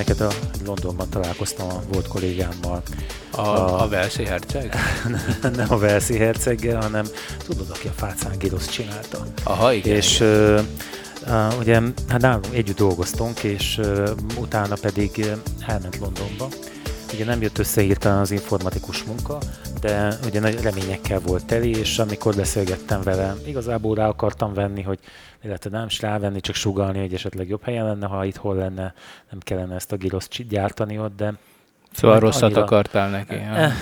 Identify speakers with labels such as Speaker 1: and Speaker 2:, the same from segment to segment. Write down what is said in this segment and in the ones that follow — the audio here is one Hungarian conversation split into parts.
Speaker 1: neked, a Londonban találkoztam a volt kollégámmal.
Speaker 2: A, a, a Velszi herceg?
Speaker 1: nem a Velszi herceggel, hanem tudod, aki a Fácán Girosz csinálta.
Speaker 2: Aha, igen.
Speaker 1: És igen. Uh, ugye hát nálunk együtt dolgoztunk, és uh, utána pedig uh, elment Londonba. Ugye nem jött össze hirtelen az informatikus munka, de ugye nagy reményekkel volt teli, és amikor beszélgettem vele, igazából rá akartam venni, hogy illetve nem is rávenni, csak sugalni, hogy esetleg jobb helyen lenne, ha itt hol lenne, nem kellene ezt a giroszt gyártani ott, de...
Speaker 2: Szóval rosszat annyira... akartál neki. Eh,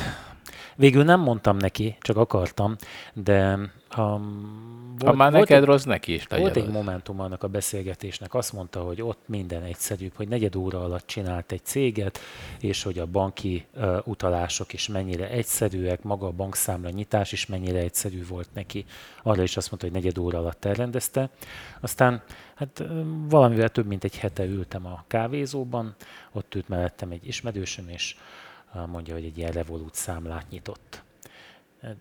Speaker 1: végül nem mondtam neki, csak akartam, de Um,
Speaker 2: volt, ha már neked volt, rossz, neki is
Speaker 1: legyen Volt egy momentum annak a beszélgetésnek, azt mondta, hogy ott minden egyszerűbb, hogy negyed óra alatt csinált egy céget, és hogy a banki uh, utalások is mennyire egyszerűek, maga a bankszámla nyitás is mennyire egyszerű volt neki. Arra is azt mondta, hogy negyed óra alatt elrendezte. Aztán hát valamivel több mint egy hete ültem a kávézóban, ott ült mellettem egy ismerősöm, és mondja, hogy egy ilyen revolút számlát nyitott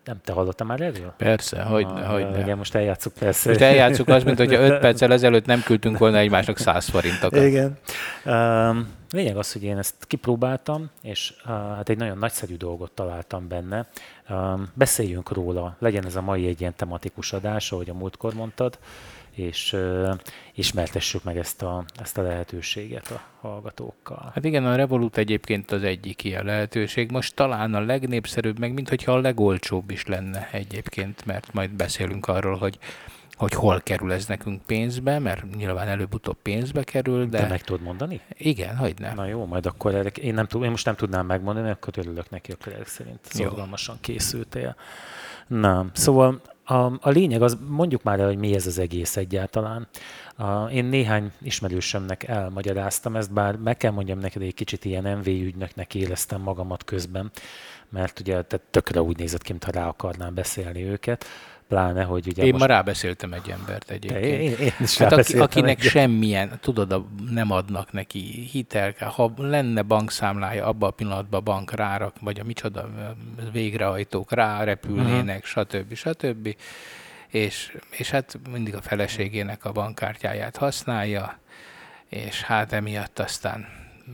Speaker 1: nem te hallottál már erről?
Speaker 2: Persze, hogy, hogy
Speaker 1: ne. most eljátszuk persze.
Speaker 2: Most eljátszuk az, mint hogyha öt perccel ezelőtt nem küldtünk volna egymásnak száz forintokat.
Speaker 1: Igen. Um, lényeg az, hogy én ezt kipróbáltam, és uh, hát egy nagyon nagyszerű dolgot találtam benne. Um, beszéljünk róla, legyen ez a mai egy ilyen tematikus adás, ahogy a múltkor mondtad és uh, ismertessük meg ezt a, ezt a lehetőséget a hallgatókkal.
Speaker 2: Hát igen, a Revolut egyébként az egyik ilyen lehetőség. Most talán a legnépszerűbb, meg mintha a legolcsóbb is lenne egyébként, mert majd beszélünk arról, hogy hogy hol kerül ez nekünk pénzbe, mert nyilván előbb-utóbb pénzbe kerül, de...
Speaker 1: Te meg tudod mondani?
Speaker 2: Igen, hogy nem.
Speaker 1: Na jó, majd akkor erre, én, nem tud, én most nem tudnám megmondani, akkor örülök neki, akkor ezek szerint szorgalmasan készültél. Na, szóval a, a lényeg az, mondjuk már el, hogy mi ez az egész egyáltalán. A, én néhány ismerősömnek elmagyaráztam ezt, bár meg kell mondjam neked, egy kicsit ilyen MV ügynöknek éreztem magamat közben, mert ugye tehát tökre úgy nézett ki, mintha rá akarnám beszélni őket pláne, hogy ugye
Speaker 2: Én most... ma rábeszéltem egy embert egyébként. Én, én is hát aki, akinek egy... semmilyen, tudod, nem adnak neki hitel, ha lenne bankszámlája, abban a pillanatban a bank rárak, vagy a micsoda végrehajtók rárepülnének, uh-huh. stb. stb. És, és hát mindig a feleségének a bankkártyáját használja, és hát emiatt aztán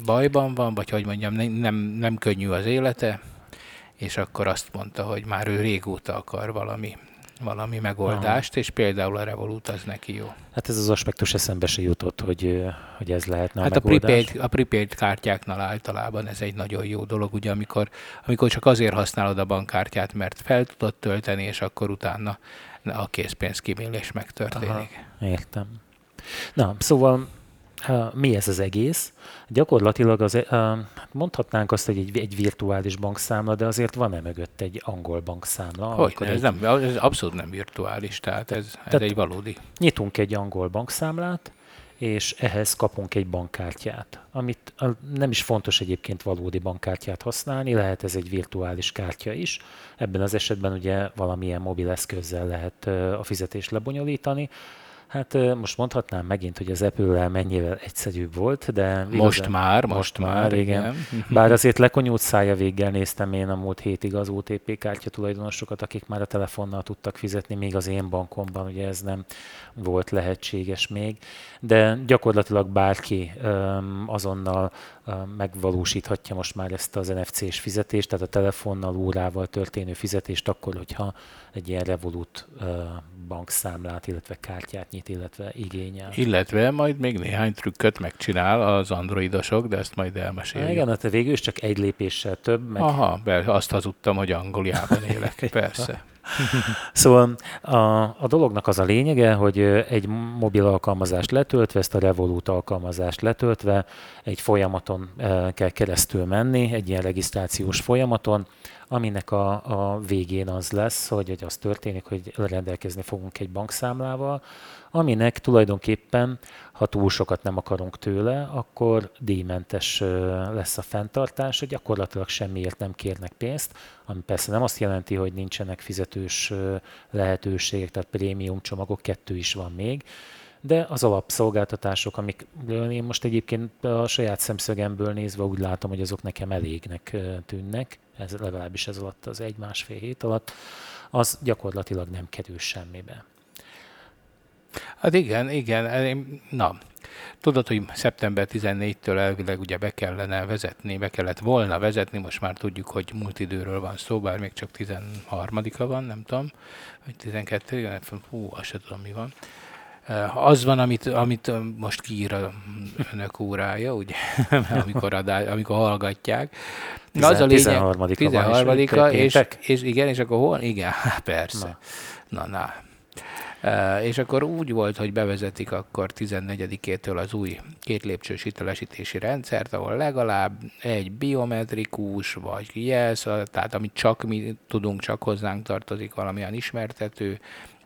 Speaker 2: bajban van, vagy hogy mondjam, nem, nem könnyű az élete, és akkor azt mondta, hogy már ő régóta akar valami valami megoldást, Aha. és például a Revolut az neki jó.
Speaker 1: Hát ez az aspektus eszembe se jutott, hogy, hogy ez lehetne
Speaker 2: hát
Speaker 1: a,
Speaker 2: a prepaid, a prepaid kártyáknál általában ez egy nagyon jó dolog, ugye amikor, amikor csak azért használod a bankkártyát, mert fel tudod tölteni, és akkor utána a készpénz kimélés megtörténik.
Speaker 1: Aha, értem. Na, szóval mi ez az egész? Gyakorlatilag az, mondhatnánk azt, hogy egy, egy virtuális bankszámla, de azért van-e mögött egy angol bankszámla?
Speaker 2: Hogy ez, egy... nem, ez abszolút nem virtuális, tehát ez, ez tehát egy valódi.
Speaker 1: Nyitunk egy angol bankszámlát, és ehhez kapunk egy bankkártyát, amit nem is fontos egyébként valódi bankkártyát használni, lehet ez egy virtuális kártya is. Ebben az esetben ugye valamilyen mobil eszközzel lehet a fizetést lebonyolítani, Hát most mondhatnám megint, hogy az Apple-rel mennyivel egyszerűbb volt, de...
Speaker 2: Most igazán, már, most, most már, már, igen. igen.
Speaker 1: Bár azért lekonyult szája véggel néztem én a múlt hétig az OTP kártya tulajdonosokat, akik már a telefonnal tudtak fizetni, még az én bankomban ugye ez nem volt lehetséges még, de gyakorlatilag bárki azonnal megvalósíthatja most már ezt az NFC-s fizetést, tehát a telefonnal, órával történő fizetést akkor, hogyha egy ilyen Revolut bankszámlát, illetve kártyát nyit, illetve igényel.
Speaker 2: Illetve majd még néhány trükköt megcsinál az androidosok, de ezt majd elmeséljük.
Speaker 1: Igen, hát végül is csak egy lépéssel több.
Speaker 2: Meg... Aha, be, azt hazudtam, hogy Angliában élek, persze.
Speaker 1: szóval a, a dolognak az a lényege, hogy egy mobil alkalmazást letöltve, ezt a Revolut alkalmazást letöltve, egy folyamaton kell keresztül menni, egy ilyen regisztrációs folyamaton, aminek a, a végén az lesz, hogy, hogy az történik, hogy rendelkezni fogunk egy bankszámlával, aminek tulajdonképpen, ha túl sokat nem akarunk tőle, akkor díjmentes lesz a fenntartás, hogy gyakorlatilag semmiért nem kérnek pénzt, ami persze nem azt jelenti, hogy nincsenek fizetős lehetőségek, tehát prémium csomagok, kettő is van még, de az alapszolgáltatások, amik én most egyébként a saját szemszögemből nézve úgy látom, hogy azok nekem elégnek tűnnek, ez legalábbis ez alatt az egy-másfél hét alatt, az gyakorlatilag nem kerül semmibe.
Speaker 2: Hát igen, igen. Na, Tudod, hogy szeptember 14-től elvileg ugye be kellene vezetni, be kellett volna vezetni, most már tudjuk, hogy múlt időről van szó, bár még csak 13-a van, nem tudom, vagy 12 hú, azt sem tudom, mi van. Az van, amit, amit most kiír a önök órája, ugye, amikor, adá, amikor hallgatják.
Speaker 1: Na, az a lényeg, 13
Speaker 2: 13 és, és, igen, és akkor hol? Igen, persze. Na, na. na. Uh, és akkor úgy volt, hogy bevezetik akkor 14-től az új két lépcsős hitelesítési rendszert, ahol legalább egy biometrikus, vagy jelsz, tehát amit csak mi tudunk, csak hozzánk tartozik, valamilyen ismertető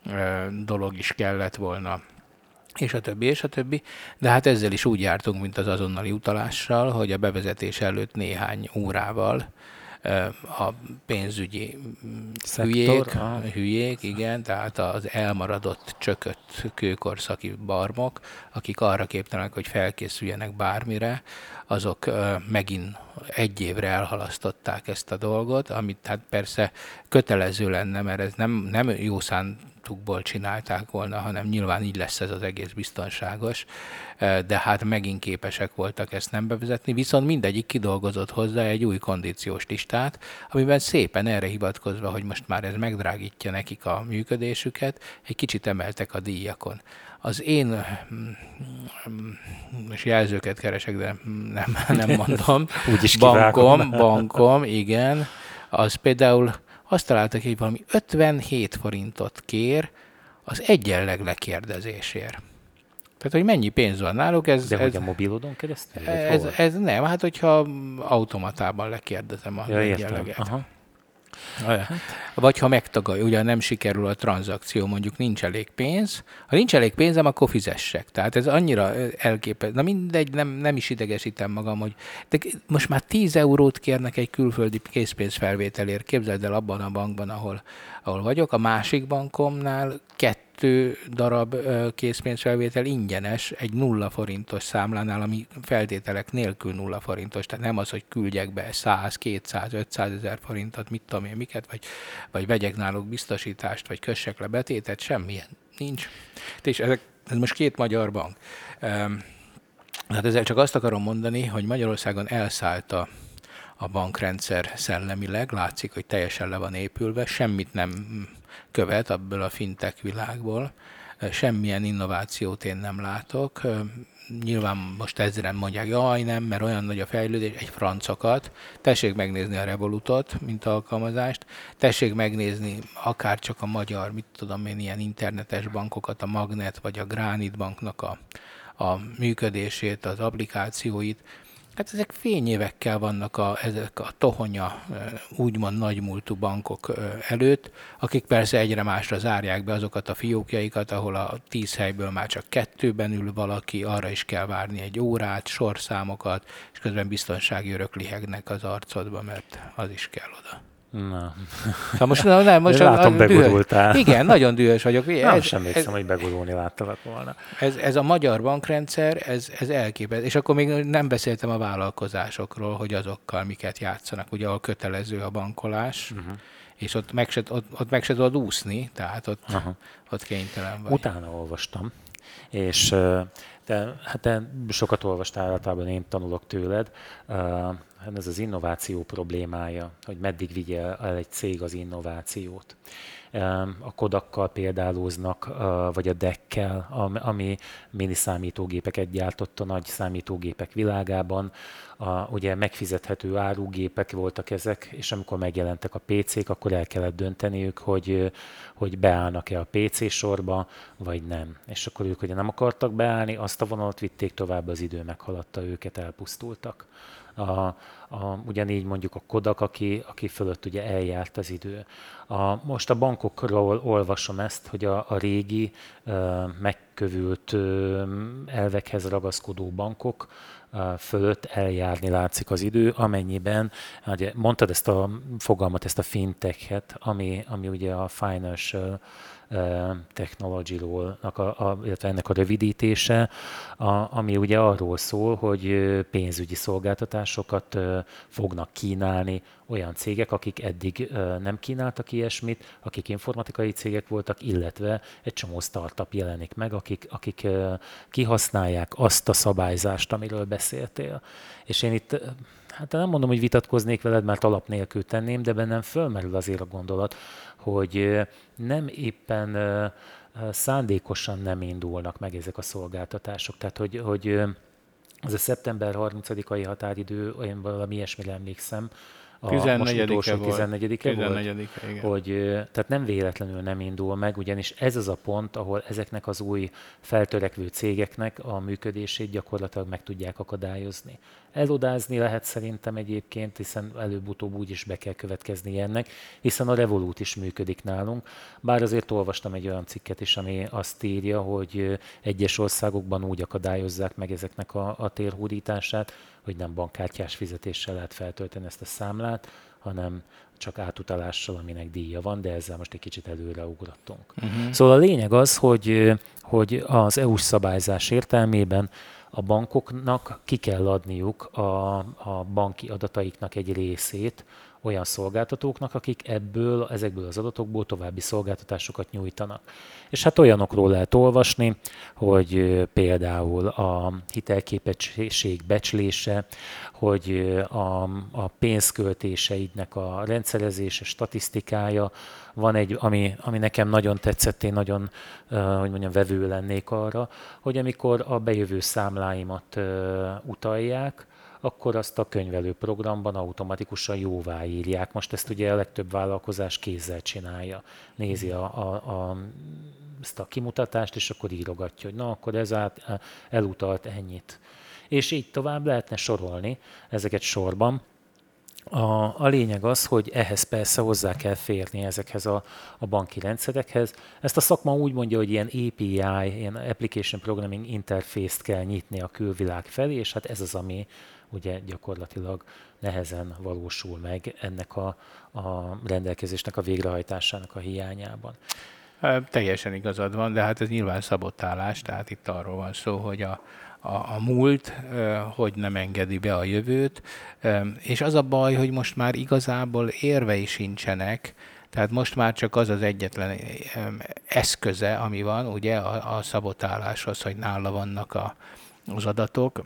Speaker 2: uh, dolog is kellett volna és a többi, és a többi. De hát ezzel is úgy jártunk, mint az azonnali utalással, hogy a bevezetés előtt néhány órával a pénzügyi Szektor, hülyék, ah. hülyék, igen, tehát az elmaradott, csökött kőkorszaki barmok, akik arra képtelenek, hogy felkészüljenek bármire, azok megint egy évre elhalasztották ezt a dolgot, amit hát persze kötelező lenne, mert ez nem, nem jó szánt szándékukból csinálták volna, hanem nyilván így lesz ez az egész biztonságos, de hát megint képesek voltak ezt nem bevezetni, viszont mindegyik kidolgozott hozzá egy új kondíciós listát, amiben szépen erre hivatkozva, hogy most már ez megdrágítja nekik a működésüket, egy kicsit emeltek a díjakon. Az én, és jelzőket keresek, de nem, nem mondom,
Speaker 1: Úgy
Speaker 2: bankom, bankom, igen, az például azt találtak, hogy valami 57 forintot kér az egyenleg lekérdezésért. Tehát, hogy mennyi pénz van náluk, ez...
Speaker 1: De
Speaker 2: ez,
Speaker 1: hogy a mobilodon keresztül?
Speaker 2: Ez, ez nem, hát hogyha automatában lekérdezem a ja, egyenleget. Aha. Vagy ha megtagadja, ugye nem sikerül a tranzakció, mondjuk nincs elég pénz. Ha nincs elég pénzem, akkor fizessek. Tehát ez annyira elképesztő. Na mindegy, nem, nem is idegesítem magam, hogy de most már 10 eurót kérnek egy külföldi készpénzfelvételért. Képzeld el abban a bankban, ahol, ahol vagyok. A másik bankomnál kettő kettő darab készpénzfelvétel ingyenes egy nulla forintos számlánál, ami feltételek nélkül nulla forintos. Tehát nem az, hogy küldjek be 100, 200, 500 ezer forintot, mit tudom én, miket, vagy, vagy vegyek náluk biztosítást, vagy kössek le betétet, semmilyen nincs. És ezek, ez most két magyar bank. Hát ezzel csak azt akarom mondani, hogy Magyarországon elszállt a, a bankrendszer szellemileg, látszik, hogy teljesen le van épülve, semmit nem követ ebből a fintech világból. Semmilyen innovációt én nem látok. Nyilván most ezeren mondják, jaj nem, mert olyan nagy a fejlődés, egy francokat. Tessék megnézni a Revolutot, mint alkalmazást. Tessék megnézni akár csak a magyar, mit tudom én, ilyen internetes bankokat, a Magnet vagy a Granit banknak a, a működését, az applikációit Hát ezek fényévekkel vannak a, ezek a tohonya, úgymond nagymúltú bankok előtt, akik persze egyre másra zárják be azokat a fiókjaikat, ahol a tíz helyből már csak kettőben ül valaki, arra is kell várni egy órát, sorszámokat, és közben biztonsági örök lihegnek az arcodba, mert az is kell oda.
Speaker 1: Na.
Speaker 2: Ha most, na, nem, most
Speaker 1: Látom, a, begurultál.
Speaker 2: Igen, nagyon dühös vagyok.
Speaker 1: Nem ez, sem emlékszem, hogy begurulni láttalak volna.
Speaker 2: Ez, ez a magyar bankrendszer, ez, ez elképesztő. És akkor még nem beszéltem a vállalkozásokról, hogy azokkal miket játszanak. Ugye a kötelező a bankolás, uh-huh. és ott meg, se, ott, ott meg se tudod úszni, tehát ott, uh-huh. ott kénytelen vagy.
Speaker 1: Utána olvastam, és te, hát te sokat olvastál, általában én tanulok tőled. Ez az innováció problémája, hogy meddig vigye el egy cég az innovációt. A kodakkal példálóznak, vagy a dekkel, ami mini számítógépeket gyártott a nagy számítógépek világában. A, ugye megfizethető árugépek voltak ezek, és amikor megjelentek a PC-k, akkor el kellett dönteniük, hogy, hogy beállnak-e a PC sorba, vagy nem. És akkor ők ugye nem akartak beállni, azt a vonalat vitték tovább, az idő meghaladta őket, elpusztultak a, a, ugyanígy mondjuk a Kodak, aki, aki fölött ugye eljárt az idő. A, most a bankokról olvasom ezt, hogy a, a régi megkövült elvekhez ragaszkodó bankok fölött eljárni látszik az idő, amennyiben, ugye mondtad ezt a fogalmat, ezt a fintechet, ami, ami ugye a financial technology-ról, a, a, illetve ennek a rövidítése, a, ami ugye arról szól, hogy pénzügyi szolgáltatásokat fognak kínálni olyan cégek, akik eddig nem kínáltak ilyesmit, akik informatikai cégek voltak, illetve egy csomó startup jelenik meg, akik, akik kihasználják azt a szabályzást, amiről beszéltél. És én itt hát nem mondom, hogy vitatkoznék veled, mert alap nélkül tenném, de bennem fölmerül azért a gondolat, hogy nem éppen szándékosan nem indulnak meg ezek a szolgáltatások. Tehát, hogy, hogy az a szeptember 30-ai határidő, olyan valami ilyesmire emlékszem,
Speaker 2: a 14
Speaker 1: most utolsó 14 -e
Speaker 2: 14 volt,
Speaker 1: igen. hogy tehát nem véletlenül nem indul meg, ugyanis ez az a pont, ahol ezeknek az új feltörekvő cégeknek a működését gyakorlatilag meg tudják akadályozni. Elodázni lehet szerintem egyébként, hiszen előbb-utóbb úgy is be kell következni ennek, hiszen a Revolut is működik nálunk. Bár azért olvastam egy olyan cikket is, ami azt írja, hogy egyes országokban úgy akadályozzák meg ezeknek a, a térhódítását, hogy nem bankkártyás fizetéssel lehet feltölteni ezt a számlát, hanem csak átutalással, aminek díja van, de ezzel most egy kicsit előre ugrottunk. Uh-huh. Szóval a lényeg az, hogy, hogy az EU-s szabályzás értelmében a bankoknak ki kell adniuk a, a banki adataiknak egy részét olyan szolgáltatóknak, akik ebből, ezekből az adatokból további szolgáltatásokat nyújtanak. És hát olyanokról lehet olvasni, hogy például a hitelképesség becslése, hogy a, a pénzköltéseidnek a rendszerezése, statisztikája, van egy, ami, ami nekem nagyon tetszett, én nagyon, hogy mondjam, vevő lennék arra, hogy amikor a bejövő számláimat utalják, akkor azt a könyvelő programban automatikusan jóvá írják. Most ezt ugye a legtöbb vállalkozás kézzel csinálja. Nézi a, a, a, ezt a kimutatást, és akkor írogatja, hogy na, akkor ez át, elutalt ennyit. És így tovább lehetne sorolni ezeket sorban. A, a lényeg az, hogy ehhez persze hozzá kell férni ezekhez a, a banki rendszerekhez. Ezt a szakma úgy mondja, hogy ilyen API, ilyen Application Programming Interface-t kell nyitni a külvilág felé, és hát ez az, ami, ugye gyakorlatilag nehezen valósul meg ennek a, a rendelkezésnek a végrehajtásának a hiányában.
Speaker 2: Teljesen igazad van, de hát ez nyilván szabotálás, tehát itt arról van szó, hogy a, a, a múlt, hogy nem engedi be a jövőt, és az a baj, hogy most már igazából érvei sincsenek, tehát most már csak az az egyetlen eszköze, ami van, ugye a, a szabotáláshoz, hogy nála vannak a, az adatok,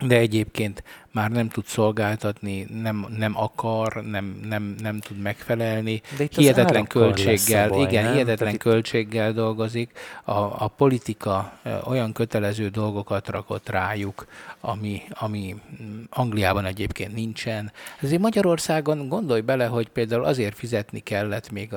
Speaker 2: de egyébként már nem tud szolgáltatni, nem, nem akar, nem, nem, nem tud megfelelni. hihetetlen költséggel, baj, igen, nem? hihetetlen Tehát költséggel dolgozik. A, a politika olyan kötelező dolgokat rakott rájuk, ami, ami Angliában egyébként nincsen. Ezért Magyarországon gondolj bele, hogy például azért fizetni kellett még,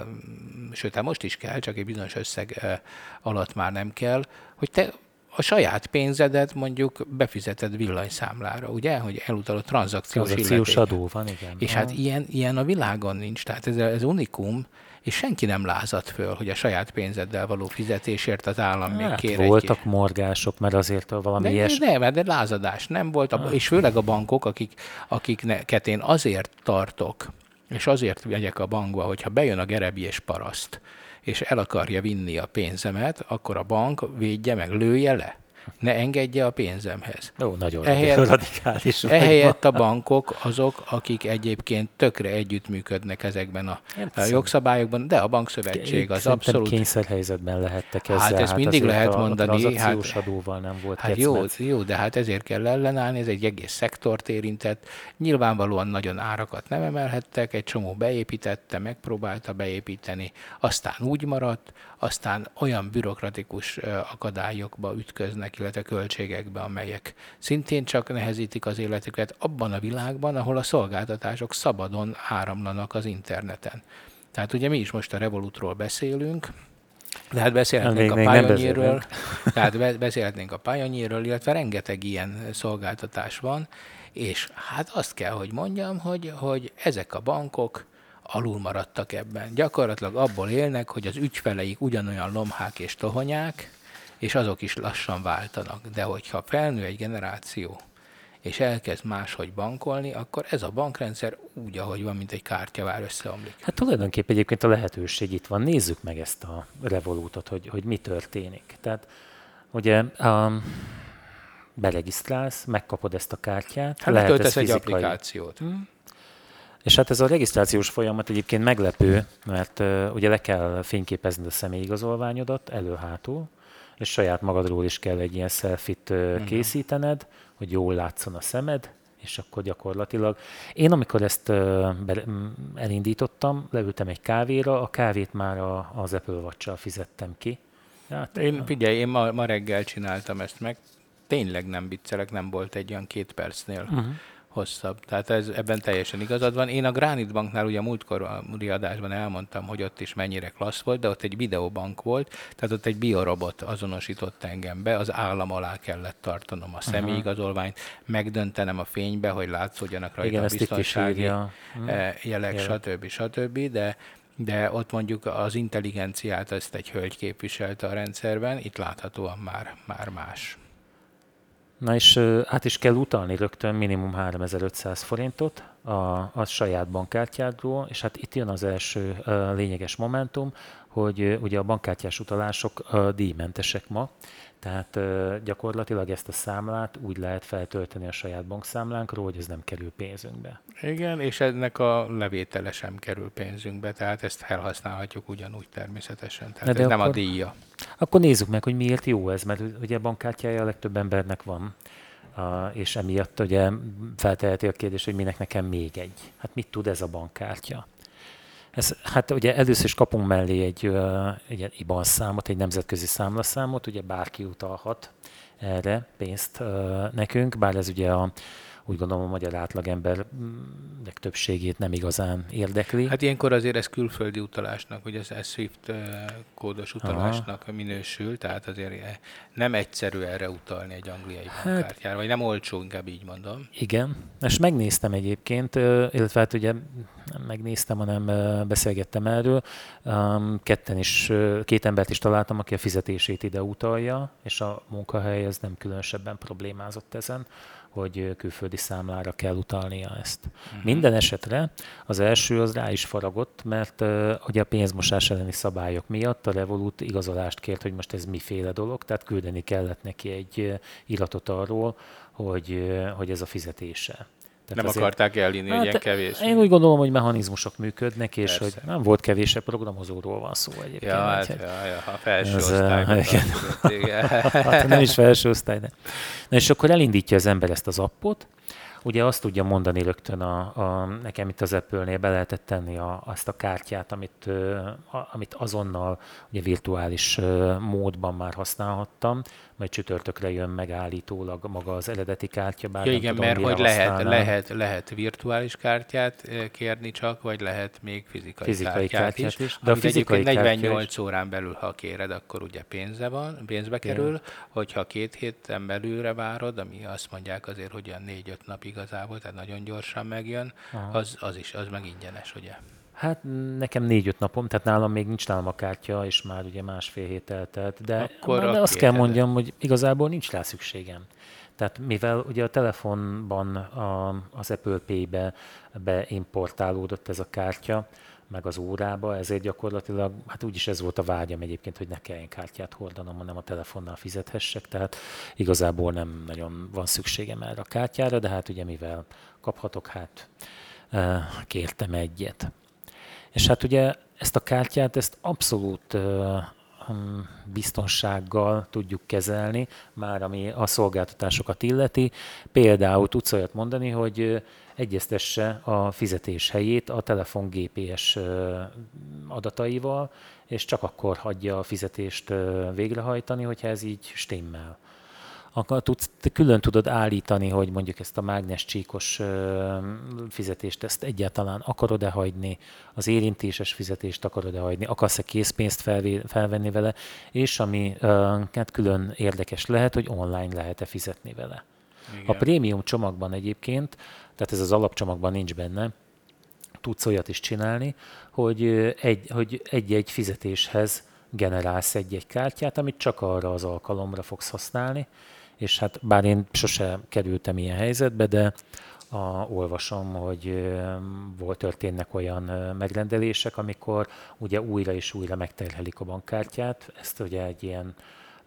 Speaker 2: sőt, hát most is kell, csak egy bizonyos összeg alatt már nem kell, hogy te a saját pénzedet mondjuk befizeted villanyszámlára, ugye, hogy elutalott tranzakciós,
Speaker 1: tranzakciós adó van, igen.
Speaker 2: És hát ilyen, ilyen a világon nincs, tehát ez, ez unikum, és senki nem lázadt föl, hogy a saját pénzeddel való fizetésért az állam hát, még kér
Speaker 1: voltak egy... morgások, mert azért valami de, ilyes...
Speaker 2: Nem, de lázadás nem volt, a, és főleg a bankok, akik, akiket én azért tartok, és azért megyek a bankba, hogyha bejön a gerebi és paraszt, és el akarja vinni a pénzemet, akkor a bank védje meg, lője le ne engedje a pénzemhez.
Speaker 1: Ó, nagyon ehelyett, radikális.
Speaker 2: Ehelyett a bankok azok, akik egyébként tökre együttműködnek ezekben a, a jogszabályokban, de a bankszövetség az abszolút...
Speaker 1: kényszerhelyzetben lehettek ezzel.
Speaker 2: Hát ezt hát mindig lehet a, mondani.
Speaker 1: A hát, adóval nem volt
Speaker 2: hát jó, jó, de hát ezért kell ellenállni, ez egy egész szektort érintett. Nyilvánvalóan nagyon árakat nem emelhettek, egy csomó beépítette, megpróbálta beépíteni, aztán úgy maradt, aztán olyan bürokratikus akadályokba ütköznek, illetve költségekbe, amelyek szintén csak nehezítik az életüket abban a világban, ahol a szolgáltatások szabadon áramlanak az interneten. Tehát ugye mi is most a Revolutról beszélünk, de hát beszélhetnénk még, a Pioneerről, tehát beszélhetnénk a Pioneerről, illetve rengeteg ilyen szolgáltatás van, és hát azt kell, hogy mondjam, hogy, hogy ezek a bankok alul maradtak ebben. Gyakorlatilag abból élnek, hogy az ügyfeleik ugyanolyan lomhák és tohonyák, és azok is lassan váltanak. De hogyha felnő egy generáció, és elkezd máshogy bankolni, akkor ez a bankrendszer úgy, ahogy van, mint egy kártyavár összeomlik.
Speaker 1: Hát tulajdonképpen egyébként a lehetőség itt van. Nézzük meg ezt a revolútot, hogy, hogy mi történik. Tehát ugye um, beregisztrálsz, megkapod ezt a kártyát.
Speaker 2: Hát lehet ez egy applikációt. Hmm.
Speaker 1: És hát ez a regisztrációs folyamat egyébként meglepő, mert uh, ugye le kell fényképezni a személyigazolványodat elő-hátul, és saját magadról is kell egy ilyen selfit uh, készítened, hogy jól látszon a szemed, és akkor gyakorlatilag. Én amikor ezt uh, be, elindítottam, leültem egy kávéra, a kávét már a, az Apple watch fizettem ki.
Speaker 2: Hát, én, figyelj, én ma, ma reggel csináltam ezt meg, tényleg nem viccelek, nem volt egy olyan két percnél. Uh-huh hosszabb. Tehát ez, ebben teljesen igazad van. Én a Granite Banknál ugye a múltkor a adásban elmondtam, hogy ott is mennyire klassz volt, de ott egy videobank volt, tehát ott egy biorobot azonosított engem be, az állam alá kellett tartanom a személyigazolványt, megdöntenem a fénybe, hogy látszódjanak rajta Igen, a biztonsági eh, jelek, stb. stb. De de ott mondjuk az intelligenciát ezt egy hölgy képviselte a rendszerben, itt láthatóan már, már más.
Speaker 1: Na és át is kell utalni rögtön minimum 3500 forintot a, a saját bankkártyádról, és hát itt jön az első lényeges momentum, hogy ugye a bankkártyás utalások díjmentesek ma, tehát gyakorlatilag ezt a számlát úgy lehet feltölteni a saját bankszámlánkról, hogy ez nem kerül pénzünkbe.
Speaker 2: Igen, és ennek a levétele sem kerül pénzünkbe, tehát ezt felhasználhatjuk ugyanúgy természetesen. Tehát de ez akkor, nem a díja.
Speaker 1: Akkor nézzük meg, hogy miért jó ez, mert ugye bankkártyája a legtöbb embernek van, és emiatt ugye felteheti a kérdés, hogy minek nekem még egy. Hát mit tud ez a bankkártya? Ez, hát ugye először is kapunk mellé egy, egy IBAN számot, egy nemzetközi számlaszámot, ugye bárki utalhat erre pénzt nekünk, bár ez ugye a úgy gondolom a magyar átlagember legtöbbségét nem igazán érdekli.
Speaker 2: Hát ilyenkor azért ez külföldi utalásnak, hogy ez, ez SWIFT kódos utalásnak Aha. minősül, tehát azért nem egyszerű erre utalni egy angliai hát, bankkártyára, vagy nem olcsó, inkább így mondom.
Speaker 1: Igen, és megnéztem egyébként, illetve hát ugye nem megnéztem, hanem beszélgettem erről. Ketten is, két embert is találtam, aki a fizetését ide utalja, és a munkahely ez nem különösebben problémázott ezen hogy külföldi számlára kell utalnia ezt. Uh-huh. Minden esetre az első az rá is faragott, mert uh, ugye a pénzmosás elleni szabályok miatt a Revolut igazolást kért, hogy most ez miféle dolog, tehát küldeni kellett neki egy iratot arról, hogy, hogy ez a fizetése.
Speaker 2: Tehát nem azért, akarták elhinni, hát, ilyen kevés.
Speaker 1: Én úgy gondolom, hogy mechanizmusok működnek, és Persze. hogy nem volt kevés, programozóról van szó egyébként.
Speaker 2: Ja, hát, ja, ja, a felső ez, osztályban.
Speaker 1: hát, nem is felső osztály, de. Na és akkor elindítja az ember ezt az appot, ugye azt tudja mondani rögtön, a, a, nekem itt az Apple-nél be lehetett tenni a, azt a kártyát, amit, a, amit azonnal ugye virtuális módban már használhattam, majd csütörtökre jön megállítólag maga az eredeti kártya.
Speaker 2: Bár ja, igen, tudom, mert hogy lehet, lehet, lehet virtuális kártyát kérni csak, vagy lehet még fizikai, fizikai kártyát, kártyát is. is. De a fizikai 48 is. órán belül, ha kéred, akkor ugye pénze van, pénzbe kerül. Igen. Hogyha két héten belülre várod, ami azt mondják azért, hogy olyan négy-öt nap igazából, tehát nagyon gyorsan megjön, az, az is, az meg ingyenes, ugye?
Speaker 1: Hát nekem négy-öt napom, tehát nálam még nincs nálam a kártya, és már ugye másfél hét eltelt, de, Akkor de azt kell mondjam, hogy igazából nincs rá szükségem. Tehát mivel ugye a telefonban a, az Apple Pay-be beimportálódott ez a kártya, meg az órába, ezért gyakorlatilag, hát úgyis ez volt a vágyam egyébként, hogy ne kelljen kártyát hordanom, hanem a telefonnal fizethessek, tehát igazából nem nagyon van szükségem erre a kártyára, de hát ugye mivel kaphatok, hát eh, kértem egyet. És hát ugye ezt a kártyát, ezt abszolút biztonsággal tudjuk kezelni, már ami a szolgáltatásokat illeti. Például tudsz olyat mondani, hogy egyeztesse a fizetés helyét a telefon GPS adataival, és csak akkor hagyja a fizetést végrehajtani, hogyha ez így stimmel akkor tudsz, te külön tudod állítani, hogy mondjuk ezt a mágnes csíkos fizetést, ezt egyáltalán akarod-e hagyni, az érintéses fizetést akarod-e hagyni, akarsz-e készpénzt felvenni vele, és ami hát külön érdekes lehet, hogy online lehet-e fizetni vele. Igen. A prémium csomagban egyébként, tehát ez az alapcsomagban nincs benne, tudsz olyat is csinálni, hogy egy, hogy egy-egy fizetéshez generálsz egy-egy kártyát, amit csak arra az alkalomra fogsz használni, és hát bár én sose kerültem ilyen helyzetbe, de a, olvasom, hogy volt történnek olyan megrendelések, amikor ugye újra és újra megterhelik a bankkártyát, ezt ugye egy ilyen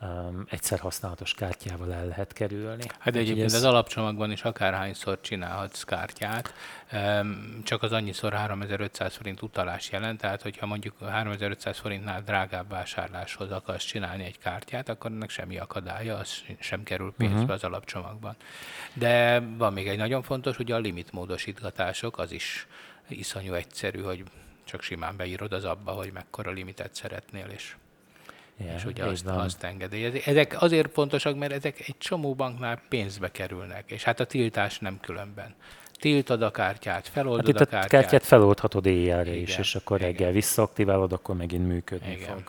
Speaker 1: um, egyszer használatos kártyával el lehet kerülni.
Speaker 2: Hát egyébként ez... az alapcsomagban is akárhányszor csinálhatsz kártyát, um, csak az annyiszor 3500 forint utalás jelent, tehát hogyha mondjuk 3500 forintnál drágább vásárláshoz akarsz csinálni egy kártyát, akkor ennek semmi akadálya, az sem kerül pénzbe uh-huh. az alapcsomagban. De van még egy nagyon fontos, ugye a limitmódosítgatások, az is iszonyú egyszerű, hogy csak simán beírod az abba, hogy mekkora limitet szeretnél, és Yeah, és ugye azt, azt engedélyezi. Ezek azért fontosak, mert ezek egy csomó banknál pénzbe kerülnek, és hát a tiltás nem különben. Tiltod a kártyát, feloldod hát
Speaker 1: itt a, kártyát. kártyát feloldhatod éjjelre is, és akkor igen. reggel visszaaktiválod, akkor megint működni igen. fog.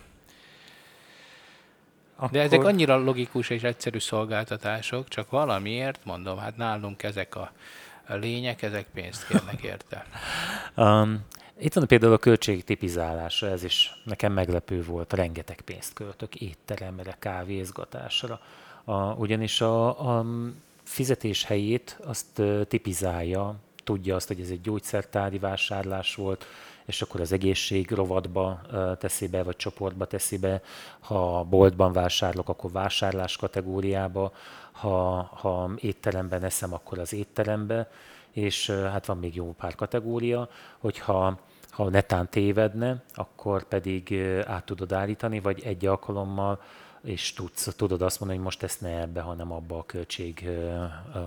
Speaker 2: Akkor... De ezek annyira logikus és egyszerű szolgáltatások, csak valamiért, mondom, hát nálunk ezek a, a lények, ezek pénzt kérnek érte.
Speaker 1: um, itt van például a költség tipizálása, ez is nekem meglepő volt, rengeteg pénzt költök étteremre, kávézgatásra, a, ugyanis a, a fizetés helyét azt tipizálja, tudja azt, hogy ez egy gyógyszertári vásárlás volt, és akkor az egészség rovatba teszi be, vagy csoportba teszi be. Ha boltban vásárlok, akkor vásárlás kategóriába, ha, ha étteremben eszem, akkor az étterembe, és hát van még jó pár kategória, hogyha ha netán tévedne, akkor pedig át tudod állítani, vagy egy alkalommal és tudsz, tudod azt mondani, hogy most ezt ne ebbe, hanem abba a költség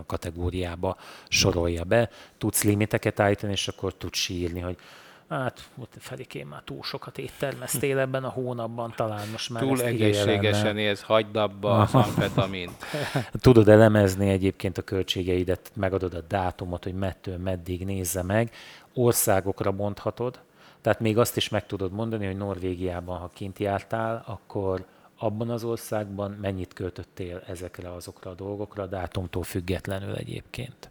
Speaker 1: kategóriába sorolja be. Tudsz limiteket állítani, és akkor tudsz sírni, hogy hát Felikém már túl sokat éttermeztél ebben a hónapban, talán most már
Speaker 2: Túl egészségesen élsz, hagyd abba a amfetamint.
Speaker 1: Tudod elemezni egyébként a költségeidet, megadod a dátumot, hogy mettől meddig nézze meg, országokra bonthatod, tehát még azt is meg tudod mondani, hogy Norvégiában, ha kint jártál, akkor abban az országban mennyit költöttél ezekre azokra a dolgokra, dátumtól függetlenül egyébként.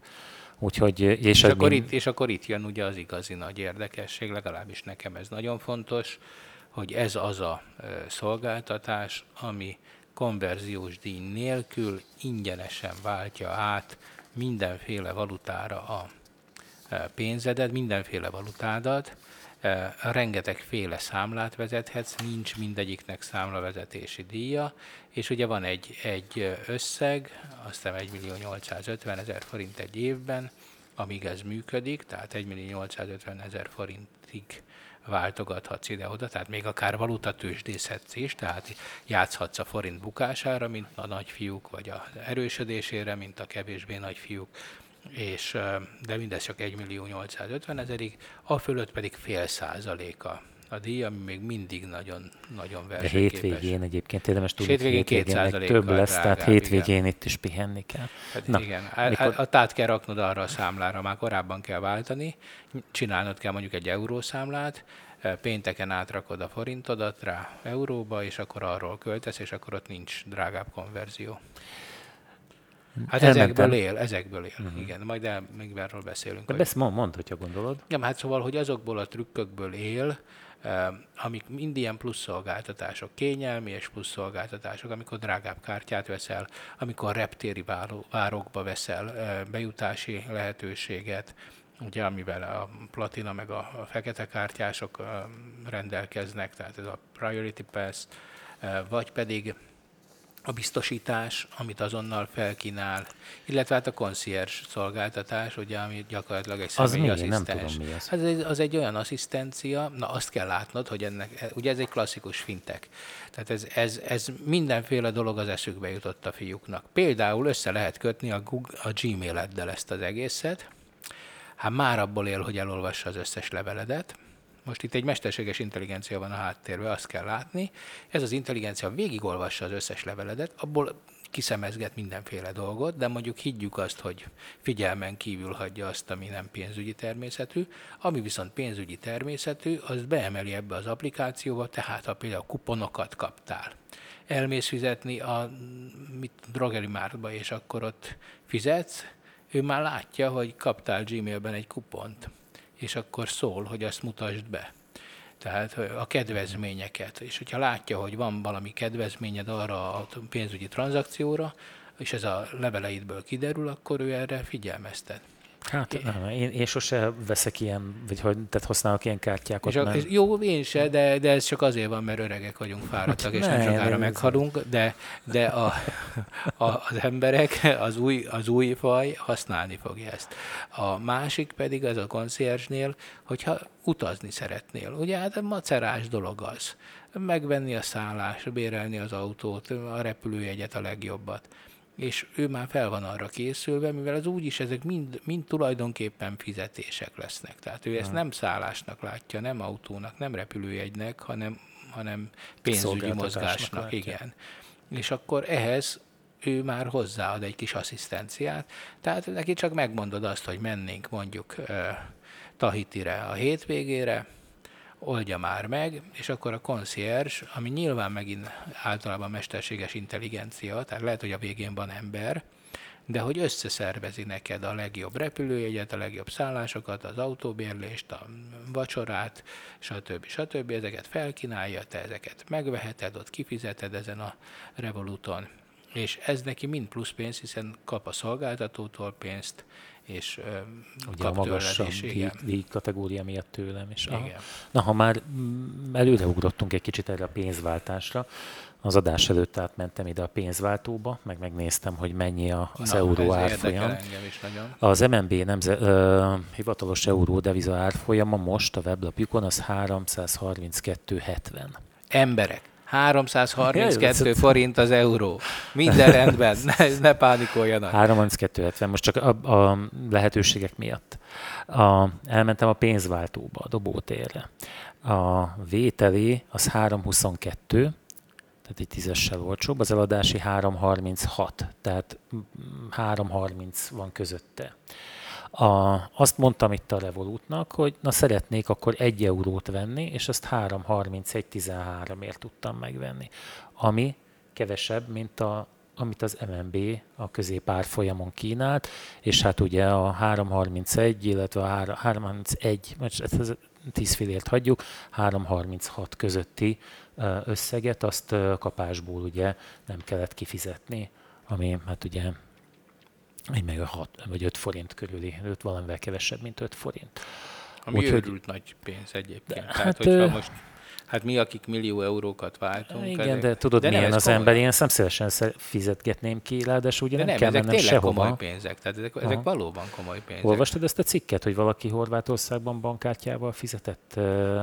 Speaker 1: Úgyhogy, és,
Speaker 2: és, akkor mind... itt, és akkor itt jön ugye az igazi nagy érdekesség, legalábbis nekem ez nagyon fontos, hogy ez az a szolgáltatás, ami konverziós díj nélkül ingyenesen váltja át mindenféle valutára a pénzedet, mindenféle valutádat, rengetegféle számlát vezethetsz, nincs mindegyiknek számlavezetési díja, és ugye van egy, egy összeg, aztán 1 millió 850 ezer forint egy évben, amíg ez működik, tehát 1 millió 850 ezer forintig váltogathatsz ide-oda, tehát még akár valutatősdészhetsz is, tehát játszhatsz a forint bukására, mint a nagyfiúk, vagy a erősödésére, mint a kevésbé nagyfiúk, és, de mindez csak 1 millió 850 ezerig, a fölött pedig fél százaléka a díj, ami még mindig nagyon, nagyon versenyképes.
Speaker 1: De hétvégén egyébként érdemes tudni, hétvégén, hétvégén több lesz, drágább, tehát hétvégén igen. itt is pihenni kell.
Speaker 2: Hát Na, igen, mikor... a, tát kell raknod arra a számlára, már korábban kell váltani, csinálnod kell mondjuk egy eurószámlát, pénteken átrakod a forintodat rá euróba, és akkor arról költesz, és akkor ott nincs drágább konverzió. Hát Elmentem. ezekből él, ezekből él, uh-huh. igen. Majd el, még erről beszélünk.
Speaker 1: De ezt mond, mond, hogyha gondolod.
Speaker 2: Ja, hát szóval, hogy azokból a trükkökből él, amik mind ilyen plusz szolgáltatások, kényelmi és plusz szolgáltatások, amikor drágább kártyát veszel, amikor reptéri várokba veszel bejutási lehetőséget, ugye, amivel a platina meg a, fekete kártyások rendelkeznek, tehát ez a Priority Pass, vagy pedig a biztosítás, amit azonnal felkínál, illetve hát a concierge szolgáltatás, ugye, ami gyakorlatilag egy személyi az asszisztens. Nem tudom, mi az. Hát ez, az egy olyan asszisztencia, na azt kell látnod, hogy ennek, ugye ez egy klasszikus fintek. Tehát ez, ez, ez mindenféle dolog az eszükbe jutott a fiúknak. Például össze lehet kötni a, Google, a Gmail-eddel ezt az egészet, hát már abból él, hogy elolvassa az összes leveledet, most itt egy mesterséges intelligencia van a háttérben, azt kell látni. Ez az intelligencia végigolvassa az összes leveledet, abból kiszemezget mindenféle dolgot, de mondjuk higgyük azt, hogy figyelmen kívül hagyja azt, ami nem pénzügyi természetű, ami viszont pénzügyi természetű, az beemeli ebbe az applikációba, tehát ha például kuponokat kaptál, elmész fizetni a mit, drogeri mártba, és akkor ott fizetsz, ő már látja, hogy kaptál Gmailben egy kupont és akkor szól, hogy azt mutasd be. Tehát a kedvezményeket. És hogyha látja, hogy van valami kedvezményed arra a pénzügyi tranzakcióra, és ez a leveleidből kiderül, akkor ő erre figyelmeztet.
Speaker 1: Hát nem, én, én sose veszek ilyen, vagy hogy tehát használok ilyen kártyákat.
Speaker 2: És a, és jó, én se, de, de ez csak azért van, mert öregek vagyunk, fáradtak, és nem, nem sokára meghalunk, de, de a, a, az emberek, az új, az új faj használni fogja ezt. A másik pedig az a koncierge hogyha utazni szeretnél. Ugye hát macerás dolog az. Megvenni a szállást, bérelni az autót, a repülőjegyet a legjobbat és ő már fel van arra készülve, mivel az úgyis ezek mind, mind tulajdonképpen fizetések lesznek. Tehát ő ezt nem szállásnak látja, nem autónak, nem repülőjegynek, hanem, hanem pénzügyi mozgásnak. Látja. Igen. És akkor ehhez ő már hozzáad egy kis asszisztenciát. Tehát neki csak megmondod azt, hogy mennénk mondjuk uh, Tahitire a hétvégére, oldja már meg, és akkor a concierge, ami nyilván megint általában mesterséges intelligencia, tehát lehet, hogy a végén van ember, de hogy összeszervezi neked a legjobb repülőjegyet, a legjobb szállásokat, az autóbérlést, a vacsorát, stb. stb. Ezeket felkínálja, te ezeket megveheted, ott kifizeted ezen a Revoluton, és ez neki mind plusz pénz, hiszen kap a szolgáltatótól pénzt, és
Speaker 1: Ugye a magasabb díj, díj kategória miatt tőlem is. Igen. Na, ha már előreugrottunk egy kicsit erre a pénzváltásra, az adás előtt átmentem ide a pénzváltóba, meg megnéztem, hogy mennyi az Na, euró árfolyam. Az MNB nemze, uh, hivatalos euró deviza árfolyama most a weblapjukon az 332,70.
Speaker 2: Emberek. 332 forint az euró. Minden rendben, ne, ne pánikoljanak.
Speaker 1: 332,70, most csak a, a lehetőségek miatt. A, elmentem a pénzváltóba, a dobótérre. A vételi az 322, tehát egy tízessel olcsóbb, az eladási 336, tehát 330 van közötte. A, azt mondtam itt a Revolutnak, hogy na szeretnék akkor egy eurót venni, és azt 3,31-13-ért tudtam megvenni. Ami kevesebb, mint a, amit az MNB a középár folyamon kínált, és hát ugye a 3,31, illetve a 3,31, most ezt 10 fillért hagyjuk, 3,36 közötti összeget, azt kapásból ugye nem kellett kifizetni, ami hát ugye egy meg 6 vagy 5 forint körüli, 5 valamivel kevesebb, mint 5 forint.
Speaker 2: Ami Úgy, őrült nagy pénz egyébként. De, Tehát, hát, hogyha most Hát mi, akik millió eurókat váltunk.
Speaker 1: Igen, ezek, de tudod, de milyen az komoly. ember, én szemszívesen fizetgetném ki, ráadásul ugye de nem, nem kell mennem sehova.
Speaker 2: komoly pénzek, tehát ezek, ezek valóban komoly pénzek.
Speaker 1: Olvastad ezt a cikket, hogy valaki Horvátországban bankkártyával fizetett?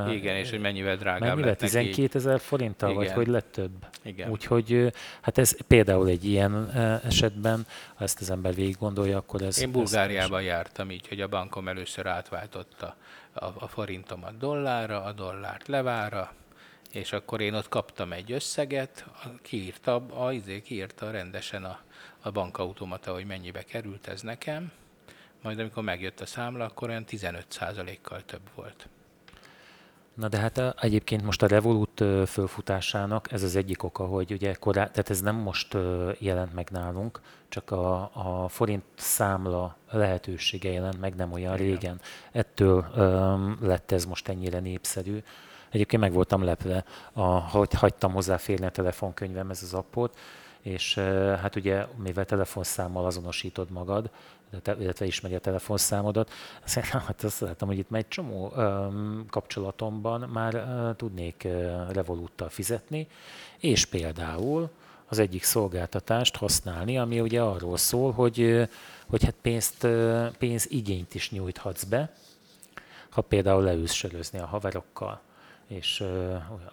Speaker 2: Igen, és hogy mennyivel drágább
Speaker 1: mennyivel,
Speaker 2: lett
Speaker 1: 12 ezer forinttal, Igen. vagy hogy lett több? Igen. Úgyhogy hát ez például egy ilyen esetben, ha ezt az ember végig gondolja, akkor ez...
Speaker 2: Én Bulgáriában ez jártam így, hogy a bankom először átváltotta a, a forintomat dollárra, a dollárt levára, és akkor én ott kaptam egy összeget, kiírta, a, izé, kiírta rendesen a, a bankautomata, hogy mennyibe került ez nekem, majd amikor megjött a számla, akkor olyan 15%-kal több volt.
Speaker 1: Na de hát egyébként most a Revolut fölfutásának ez az egyik oka, hogy ugye korá, tehát ez nem most jelent meg nálunk, csak a, a forint számla lehetősége jelent meg nem olyan Igen. régen. Ettől um, lett ez most ennyire népszerű. Egyébként meg voltam lepve, a, hogy hagytam hozzáférni a telefonkönyvemhez az appot, és hát ugye, mivel telefonszámmal azonosítod magad, illetve ismeri a telefonszámodat, hát azt láttam, hogy itt már egy csomó kapcsolatomban már tudnék uh, Revoluttal fizetni, és például az egyik szolgáltatást használni, ami ugye arról szól, hogy, hogy hát pénzt, pénzigényt is nyújthatsz be, ha például leülsz a haverokkal és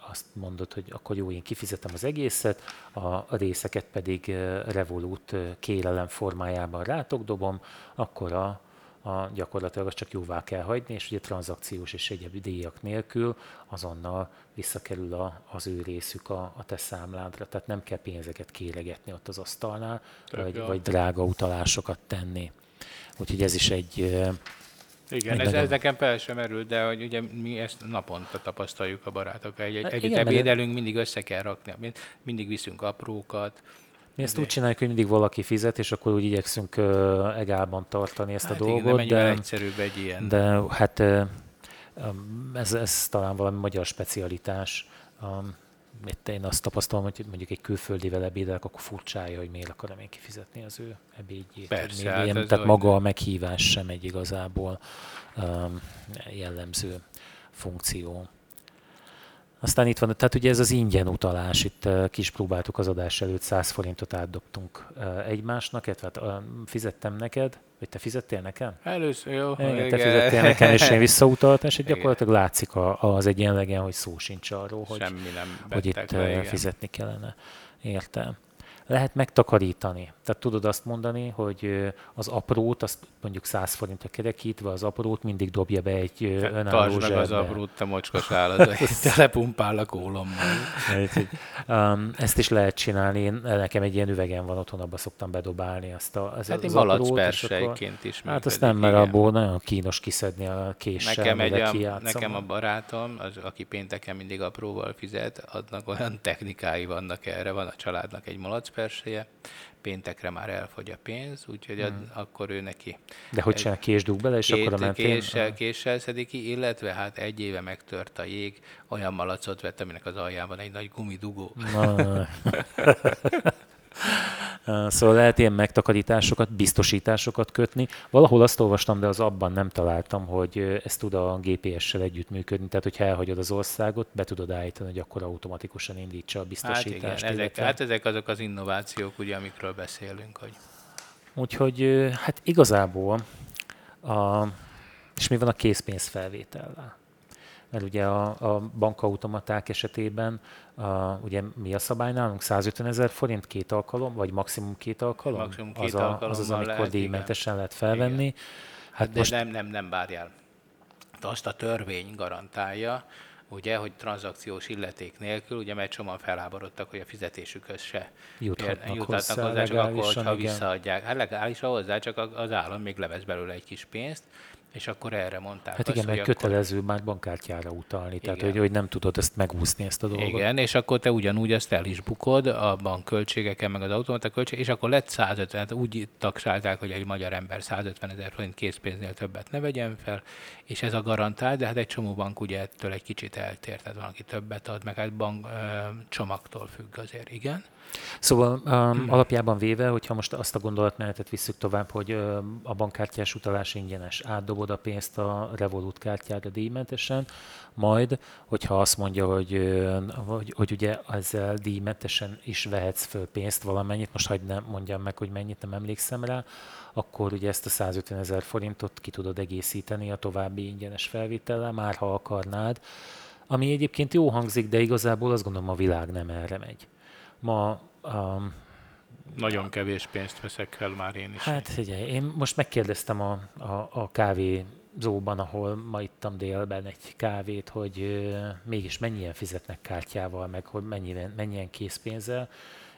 Speaker 1: azt mondod, hogy akkor jó, én kifizetem az egészet, a részeket pedig Revolut kérelem formájában rátok dobom, akkor a, a, gyakorlatilag azt csak jóvá kell hagyni, és ugye tranzakciós és egyéb díjak nélkül azonnal visszakerül a, az ő részük a, a te számládra. Tehát nem kell pénzeket kéregetni ott az asztalnál, vagy, vagy drága utalásokat tenni. Úgyhogy ez is egy
Speaker 2: igen, ez, ez nekem fel sem merült, de hogy ugye mi ezt naponta tapasztaljuk a barátokkal. Egy, egy, hát együtt ebédelünk, mindig össze kell rakni, mindig viszünk aprókat.
Speaker 1: Mi ezt úgy csináljuk, hogy mindig valaki fizet, és akkor úgy igyekszünk uh, egálban tartani ezt hát a dolgot.
Speaker 2: Igen, de egyszerűbb egy ilyen.
Speaker 1: De hát uh, ez, ez talán valami magyar specialitás. Um, itt én azt tapasztalom, hogy mondjuk egy külföldivel ebédelek, akkor furcsája, hogy miért akarom én kifizetni az ő ebédjét.
Speaker 2: Persze,
Speaker 1: hát ilyen, tehát maga a meghívás sem egy igazából um, jellemző funkció. Aztán itt van, tehát ugye ez az ingyen utalás, itt uh, kis próbáltuk az adás előtt, 100 forintot átdobtunk uh, egymásnak, illetve hát, uh, fizettem neked, vagy te fizettél nekem?
Speaker 2: Először, jó.
Speaker 1: Igen, igen. te fizettél nekem, és én visszautaltam, és gyakorlatilag látszik az egyenlegen, hogy szó sincs arról, hogy,
Speaker 2: Semmi nem
Speaker 1: hogy itt le, fizetni kellene. Értem lehet megtakarítani. Tehát tudod azt mondani, hogy az aprót, azt mondjuk 100 forintra kerekítve, az aprót mindig dobja be egy önálló
Speaker 2: Tartsd meg az aprót, te mocskos állat, telepumpál a kólommal.
Speaker 1: um, ezt is lehet csinálni. Én, nekem egy ilyen üvegen van otthon, abba szoktam bedobálni azt a, az,
Speaker 2: hát
Speaker 1: az
Speaker 2: aprót. is
Speaker 1: Hát azt nem, mert abból nagyon kínos kiszedni a késsel,
Speaker 2: nekem, egy a, nekem a barátom, az, aki pénteken mindig apróval fizet, adnak olyan technikái vannak erre, van a családnak egy malac persélye, péntekre már elfogy a pénz, úgyhogy hmm. akkor ő neki...
Speaker 1: De hogy csinál, késdug bele, és két, akkor a mentén...
Speaker 2: Késsel, késsel szedik ki, illetve hát egy éve megtört a jég, olyan malacot vett, aminek az aljában egy nagy gumidugó.
Speaker 1: Szóval lehet ilyen megtakarításokat, biztosításokat kötni. Valahol azt olvastam, de az abban nem találtam, hogy ez tud a GPS-sel együttműködni. Tehát, hogyha elhagyod az országot, be tudod állítani, hogy akkor automatikusan indítsa a biztosítást. Hát,
Speaker 2: igen, ezek, hát ezek azok az innovációk, ugye, amikről beszélünk. Hogy...
Speaker 1: Úgyhogy hát igazából, a, és mi van a készpénzfelvétellel? Mert ugye a, a bankautomaták esetében a, ugye mi a szabály nálunk? 150 ezer forint két alkalom, vagy maximum két alkalom?
Speaker 2: Maximum két
Speaker 1: az, a, az az, amikor díjmentesen lehet felvenni. Igen.
Speaker 2: Hát De most... nem, nem, nem várjál. Azt a törvény garantálja, ugye, hogy tranzakciós illeték nélkül, ugye mert csomóan felháborodtak, hogy a fizetésükhöz se
Speaker 1: juthatnak,
Speaker 2: juthatnak hozzá, hozzá csak akkor, hogyha visszaadják. Hát legális hozzá, csak az állam még levesz belőle egy kis pénzt, és akkor erre mondták
Speaker 1: Hát igen, azt, mert kötelező akkor... már bankkártyára utalni, igen. tehát hogy, hogy nem tudod ezt megúszni, ezt a dolgot.
Speaker 2: Igen, és akkor te ugyanúgy ezt el is bukod a bankköltségeken, meg az automata költség, és akkor lett 150, hát úgy taksálták, hogy egy magyar ember 150 ezer forint készpénznél többet ne vegyen fel, és ez a garantál, de hát egy csomó bank ugye ettől egy kicsit eltér, tehát van, aki többet ad, meg hát bank ö, csomagtól függ azért, igen.
Speaker 1: Szóval um, hmm. alapjában véve, hogyha most azt a gondolatmenetet visszük tovább, hogy um, a bankkártyás utalás ingyenes, átdobod a pénzt a Revolut kártyára díjmentesen, majd, hogyha azt mondja, hogy, hogy, hogy ugye ezzel díjmentesen is vehetsz föl pénzt valamennyit, most hagyd nem mondjam meg, hogy mennyit, nem emlékszem rá, akkor ugye ezt a 150 ezer forintot ki tudod egészíteni a további ingyenes felvétellel, már ha akarnád, ami egyébként jó hangzik, de igazából azt gondolom a világ nem erre megy ma um,
Speaker 2: nagyon kevés pénzt veszek fel már én is.
Speaker 1: Hát figyelj, én most megkérdeztem a, a, a kávézóban, ahol ma ittam délben egy kávét, hogy uh, mégis mennyien fizetnek kártyával, meg hogy mennyien, mennyien készpénzzel,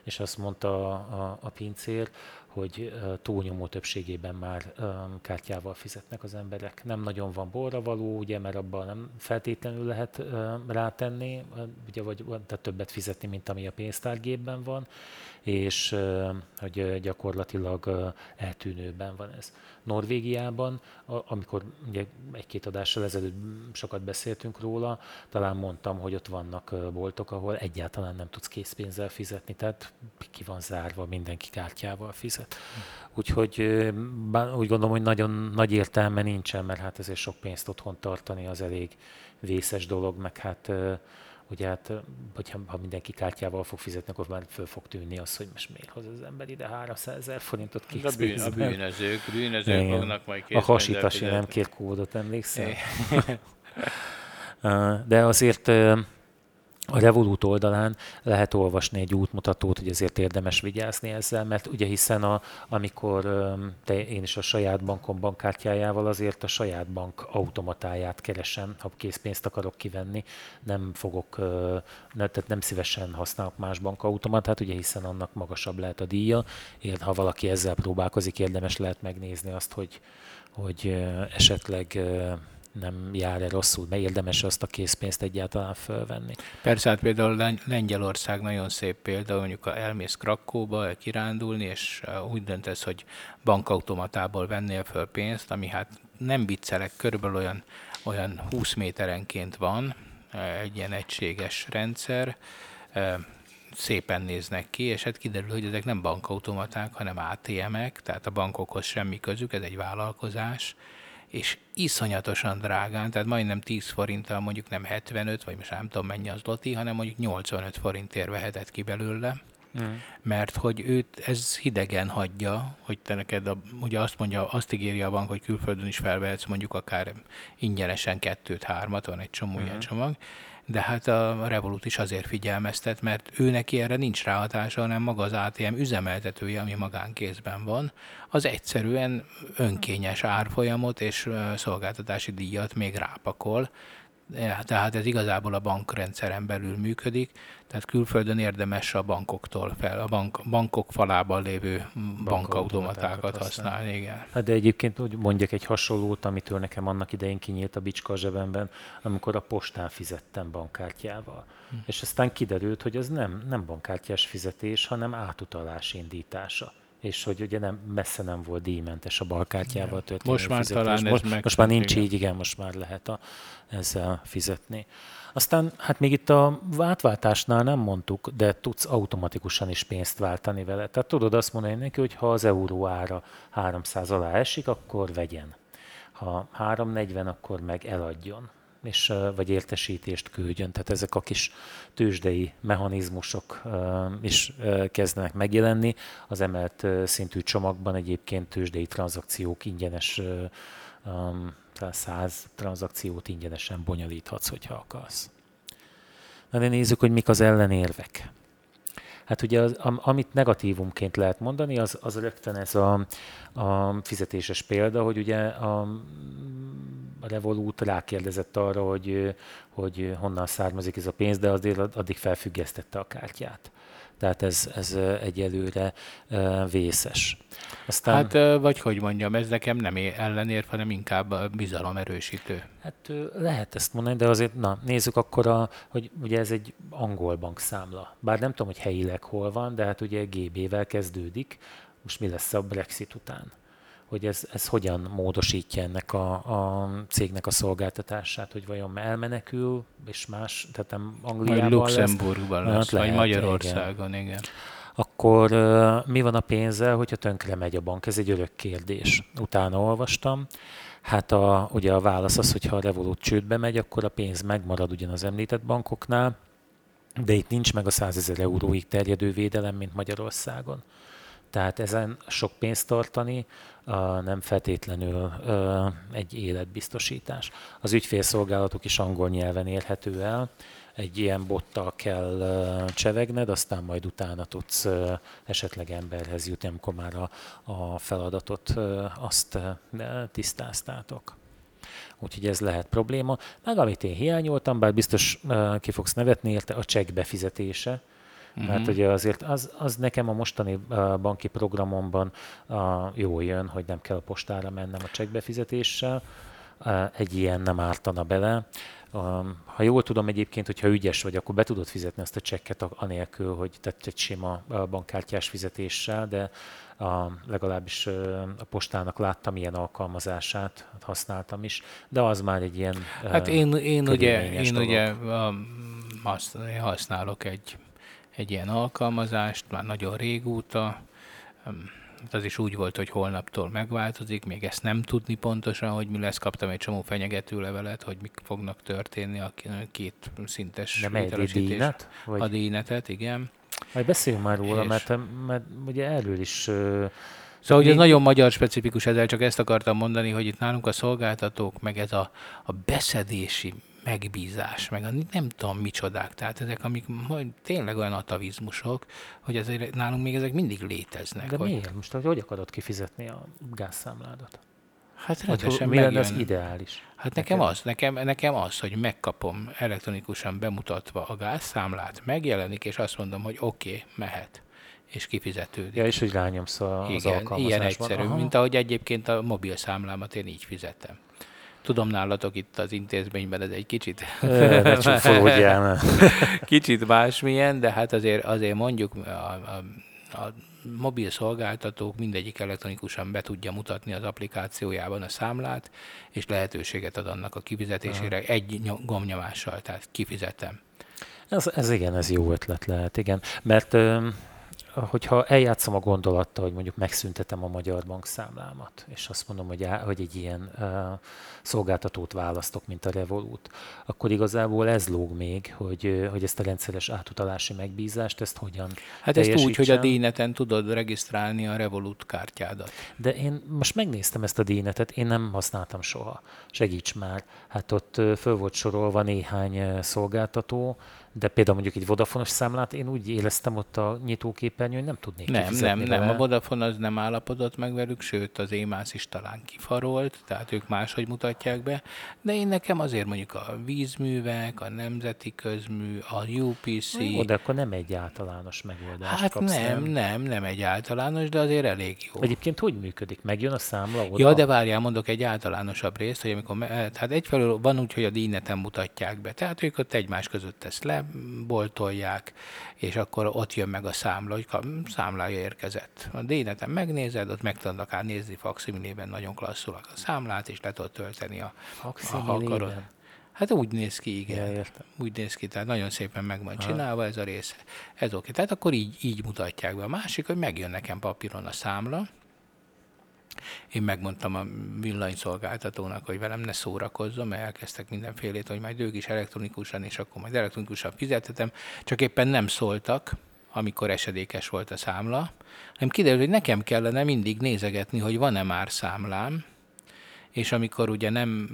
Speaker 1: és azt mondta a, a, a pincér, hogy túlnyomó többségében már kártyával fizetnek az emberek. Nem nagyon van borra való, ugye, mert abban nem feltétlenül lehet rátenni, ugye, vagy tehát többet fizetni, mint ami a pénztárgépben van, és hogy gyakorlatilag eltűnőben van ez. Norvégiában, amikor ugye egy-két adással ezelőtt sokat beszéltünk róla, talán mondtam, hogy ott vannak boltok, ahol egyáltalán nem tudsz készpénzzel fizetni, tehát ki van zárva, mindenki kártyával fizet. Úgyhogy úgy gondolom, hogy nagyon nagy értelme nincsen, mert hát ezért sok pénzt otthon tartani az elég vészes dolog, meg hát Ugye hát, hogyha ha mindenki kártyával fog fizetni, akkor már föl fog tűnni az, hogy most miért hoz az ember ide 300 ezer forintot
Speaker 2: készpénzben. A, bűn, a bűnözők, bűnözők Igen. fognak majd
Speaker 1: A hasitasi nem kér kódot, emlékszel? De azért a Revolut oldalán lehet olvasni egy útmutatót, hogy ezért érdemes vigyázni ezzel, mert ugye hiszen a, amikor te, én is a saját bankom bankkártyájával azért a saját bank automatáját keresem, ha készpénzt akarok kivenni, nem fogok, ne, tehát nem szívesen használok más bankautomatát, ugye hiszen annak magasabb lehet a díja, Érd, ha valaki ezzel próbálkozik, érdemes lehet megnézni azt, hogy, hogy esetleg nem jár-e rosszul, mert érdemes azt a készpénzt egyáltalán fölvenni.
Speaker 2: Persze, hát például Lengyelország nagyon szép példa, mondjuk elmész Krakóba kirándulni, és uh, úgy döntesz, hogy bankautomatából vennél föl pénzt, ami hát nem viccelek, körülbelül olyan, olyan 20 méterenként van, uh, egy ilyen egységes rendszer, szépen néznek ki, és hát kiderül, hogy ezek nem bankautomaták, hanem ATM-ek, tehát a bankokhoz semmi közük, ez egy vállalkozás, és iszonyatosan drágán, tehát majdnem 10 forinttal mondjuk nem 75, vagy most nem tudom mennyi az loti, hanem mondjuk 85 forintért vehetett ki belőle, mm. mert hogy őt ez hidegen hagyja, hogy te neked, a, ugye azt mondja, azt ígéri a bank, hogy külföldön is felvehetsz mondjuk akár ingyenesen kettőt, hármat, van egy csomó mm. ilyen csomag, de hát a Revolut is azért figyelmeztet, mert ő neki erre nincs ráhatása, hanem maga az ATM üzemeltetője, ami magánkézben van, az egyszerűen önkényes árfolyamot és szolgáltatási díjat még rápakol, tehát ez igazából a bankrendszeren belül működik, tehát külföldön érdemes a bankoktól fel, a bank, bankok falában lévő bankautomatákat használni. Igen.
Speaker 1: Hát de egyébként úgy mondjak egy hasonlót, amitől nekem annak idején kinyílt a bicska a zsebemben, amikor a postán fizettem bankkártyával. Hm. És aztán kiderült, hogy ez nem, nem bankkártyás fizetés, hanem átutalás indítása és hogy ugye nem, messze nem volt díjmentes a balkártyával történő
Speaker 2: Most már fizetés. talán
Speaker 1: most,
Speaker 2: ez meg...
Speaker 1: Most már nincs így, igen, most már lehet a, ezzel fizetni. Aztán hát még itt a átváltásnál nem mondtuk, de tudsz automatikusan is pénzt váltani vele. Tehát tudod azt mondani neki, hogy ha az euró ára 300 alá esik, akkor vegyen. Ha 340, akkor meg eladjon és, vagy értesítést küldjön. Tehát ezek a kis tőzsdei mechanizmusok is kezdenek megjelenni. Az emelt szintű csomagban egyébként tőzsdei tranzakciók ingyenes, 100 tranzakciót ingyenesen bonyolíthatsz, hogyha akarsz. Na de nézzük, hogy mik az ellenérvek. Hát ugye az, amit negatívumként lehet mondani, az, az rögtön ez a, a fizetéses példa, hogy ugye a, Revolut rákérdezett arra, hogy, hogy honnan származik ez a pénz, de azért addig felfüggesztette a kártyát. Tehát ez, ez egyelőre vészes.
Speaker 2: Aztán... Hát, vagy hogy mondjam, ez nekem nem ellenérv, hanem inkább bizalomerősítő.
Speaker 1: Hát lehet ezt mondani, de azért, na, nézzük akkor, a, hogy ugye ez egy angol bankszámla. Bár nem tudom, hogy helyileg hol van, de hát ugye GB-vel kezdődik. Most mi lesz a Brexit után? Hogy ez, ez hogyan módosítja ennek a, a cégnek a szolgáltatását, hogy vajon elmenekül, és más, tehát nem Angliában
Speaker 2: vagy Luxemburgban lesz, lesz lehet, vagy Magyarországon, igen. igen.
Speaker 1: Akkor mi van a pénzzel, hogyha tönkre megy a bank? Ez egy örök kérdés. Utána olvastam. Hát a, ugye a válasz az, hogy ha a Revolut csődbe megy, akkor a pénz megmarad ugyan az említett bankoknál, de itt nincs meg a 100 ezer euróig terjedő védelem, mint Magyarországon. Tehát ezen sok pénzt tartani nem feltétlenül egy életbiztosítás. Az ügyfélszolgálatok is angol nyelven érhető el, egy ilyen bottal kell csevegned, aztán majd utána tudsz esetleg emberhez jutni, amikor már a, a feladatot azt tisztáztátok. Úgyhogy ez lehet probléma. Meg amit én hiányoltam, bár biztos ki fogsz nevetni érte, a csekk befizetése Uh-huh. Mert ugye azért az, az nekem a mostani uh, banki programomban uh, jól jön, hogy nem kell a postára mennem a csekkbefizetéssel. Uh, egy ilyen nem ártana bele. Um, ha jól tudom egyébként, hogyha ügyes vagy, akkor be tudod fizetni ezt a csekket anélkül, hogy tett egy sima bankkártyás fizetéssel, de a, legalábbis a postának láttam ilyen alkalmazását, használtam is, de az már egy ilyen
Speaker 2: Hát én, én ugye, én dolog. ugye használok egy egy ilyen alkalmazást, már nagyon régóta. Az is úgy volt, hogy holnaptól megváltozik, még ezt nem tudni pontosan, hogy mi lesz. Kaptam egy csomó fenyegető levelet, hogy mik fognak történni a két szintes
Speaker 1: hitelesítés.
Speaker 2: A díjnetet, igen.
Speaker 1: Majd beszéljünk már róla, mert, mert ugye erről is
Speaker 2: Szóval, hogy ez nagyon magyar specifikus, ezzel csak ezt akartam mondani, hogy itt nálunk a szolgáltatók, meg ez a, a beszedési megbízás, meg a nem tudom micsodák, tehát ezek, amik majd tényleg olyan atavizmusok, hogy ezért nálunk még ezek mindig léteznek.
Speaker 1: De hogy... miért? Most hogy akarod kifizetni a gázszámládat?
Speaker 2: Hát rendesen
Speaker 1: Mi lenne az ideális?
Speaker 2: Hát nekem, nekem az, nekem, nekem az, hogy megkapom elektronikusan bemutatva a gázszámlát, megjelenik, és azt mondom, hogy oké, okay, mehet és kifizetődik.
Speaker 1: Ja, és hogy rányomsz az Igen,
Speaker 2: ilyen egyszerű, Aha. mint ahogy egyébként a mobil számlámat én így fizetem. Tudom, nálatok itt az intézményben ez egy kicsit...
Speaker 1: Ne
Speaker 2: kicsit másmilyen, de hát azért, azért mondjuk a, a, a mobil szolgáltatók mindegyik elektronikusan be tudja mutatni az applikációjában a számlát, és lehetőséget ad annak a kifizetésére Aha. egy gomnyomással, tehát kifizetem.
Speaker 1: Ez, ez igen, ez jó ötlet lehet, igen. Mert hogyha eljátszom a gondolattal, hogy mondjuk megszüntetem a magyar bankszámlámat, és azt mondom, hogy, hogy egy ilyen uh, szolgáltatót választok, mint a Revolut, akkor igazából ez lóg még, hogy, hogy ezt a rendszeres átutalási megbízást, ezt hogyan
Speaker 2: Hát ezt úgy, hogy a D-neten tudod regisztrálni a Revolut kártyádat.
Speaker 1: De én most megnéztem ezt a D-netet, én nem használtam soha. Segíts már. Hát ott föl volt sorolva néhány szolgáltató, de például mondjuk egy Vodafone-os számlát én úgy éreztem ott a nyitóképernyőn, hogy nem tudnék
Speaker 2: Nem, nem, nem. A Vodafone az nem állapodott meg velük, sőt az EMAS is talán kifarolt, tehát ők máshogy mutatják be, de én nekem azért mondjuk a vízművek, a nemzeti közmű, a UPC...
Speaker 1: Jó, de akkor nem egy általános megoldás
Speaker 2: Hát kapsz, nem, nem, nem, egy általános, de azért elég jó.
Speaker 1: Egyébként hogy működik? Megjön a számla
Speaker 2: oda? Ja, de várjál, mondok egy általánosabb részt, hogy amikor, tehát egyfelől van úgy, hogy a díjneten mutatják be, tehát ők ott egymás között ezt le, boltolják, és akkor ott jön meg a számla, hogy számlája érkezett. A déneten megnézed, ott meg tudod akár nézni faximilében nagyon klasszul a számlát, és le tudod tölteni a, a Hát úgy néz ki, igen. Ja, úgy néz ki, tehát nagyon szépen meg van csinálva ez a része. Ez oké. Tehát akkor így, így mutatják be. A másik, hogy megjön nekem papíron a számla, én megmondtam a villanyszolgáltatónak, hogy velem ne szórakozzon, mert elkezdtek mindenfélét, hogy majd ők is elektronikusan, és akkor majd elektronikusan fizetetem, csak éppen nem szóltak, amikor esedékes volt a számla, hanem kiderült, hogy nekem kellene mindig nézegetni, hogy van-e már számlám, és amikor ugye nem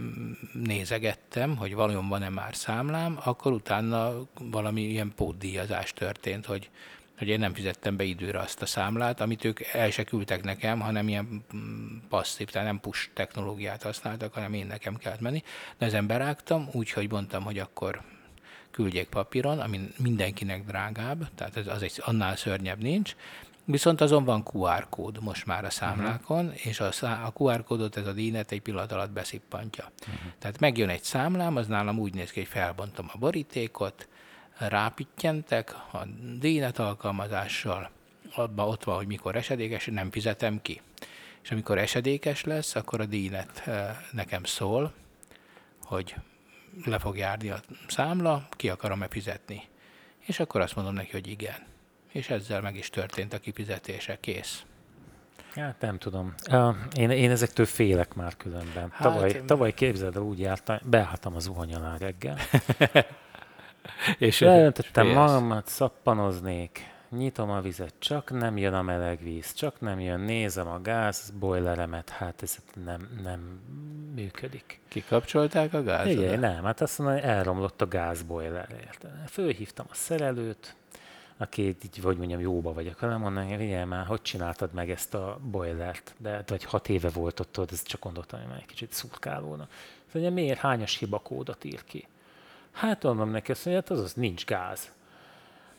Speaker 2: nézegettem, hogy valójában van-e már számlám, akkor utána valami ilyen pótdíjazás történt, hogy hogy én nem fizettem be időre azt a számlát, amit ők el se küldtek nekem, hanem ilyen mm, passzív, tehát nem push technológiát használtak, hanem én nekem kellett menni. De ezen berágtam, úgyhogy mondtam, hogy akkor küldjék papíron, ami mindenkinek drágább, tehát ez az egy, annál szörnyebb nincs, Viszont azon van QR kód most már a számlákon, uh-huh. és a, szá- a QR kódot ez a dínet egy pillanat alatt beszippantja. Uh-huh. Tehát megjön egy számlám, az nálam úgy néz ki, hogy felbontom a borítékot, rápittyentek a dénet alkalmazással, abban ott van, hogy mikor esedékes, nem fizetem ki. És amikor esedékes lesz, akkor a dínet eh, nekem szól, hogy le fog járni a számla, ki akarom-e fizetni. És akkor azt mondom neki, hogy igen. És ezzel meg is történt a kifizetése, kész.
Speaker 1: Hát nem tudom. Én, én ezektől félek már különben. Hát, tavaly, tavaly képzeld el, úgy jártam, beálltam az zuhany alá reggel. És Leöntöttem magamat, szappanoznék, nyitom a vizet, csak nem jön a meleg víz, csak nem jön, nézem a gáz boileremet, hát ez nem, nem működik.
Speaker 2: Kikapcsolták a gázot?
Speaker 1: Igen, nem, hát azt mondom, hogy elromlott a gázboiler. Fölhívtam a szerelőt, aki így, hogy mondjam, jóba vagyok vele, mondom, hogy figyelj már, hogy csináltad meg ezt a boilert? De vagy hat éve volt ott, ez csak gondoltam, hogy már egy kicsit szurkálóna. Szóval miért hányas hibakódot ír ki? Hát mondom neki azt, hogy hát az, az nincs gáz.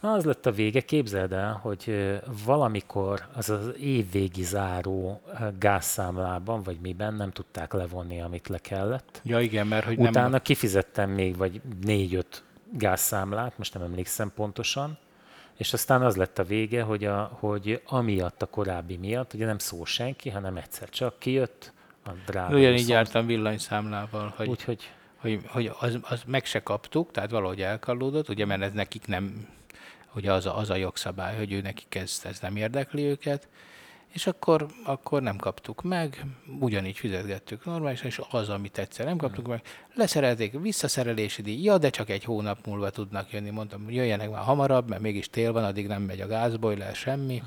Speaker 1: Na, az lett a vége, képzeld el, hogy valamikor az az évvégi záró gázszámlában, vagy miben nem tudták levonni, amit le kellett.
Speaker 2: Ja igen, mert hogy
Speaker 1: Utána nem... kifizettem még vagy négy-öt gázszámlát, most nem emlékszem pontosan, és aztán az lett a vége, hogy, a, hogy amiatt a korábbi miatt, ugye nem szól senki, hanem egyszer csak kijött a drága.
Speaker 2: Ugyanígy jártam villanyszámlával,
Speaker 1: hogy... Úgyhogy
Speaker 2: hogy, hogy az, az meg se kaptuk, tehát valahogy elkallódott, ugye, mert ez nekik nem, ugye az a, az a jogszabály, hogy ő nekik ez, ez nem érdekli őket, és akkor, akkor nem kaptuk meg, ugyanígy fizetgettük normálisan, és az, amit egyszer nem kaptuk meg, leszerelték, visszaszerelési díj, ja, de csak egy hónap múlva tudnak jönni, mondtam, jöjjenek már hamarabb, mert mégis tél van, addig nem megy a gázbojler, semmi.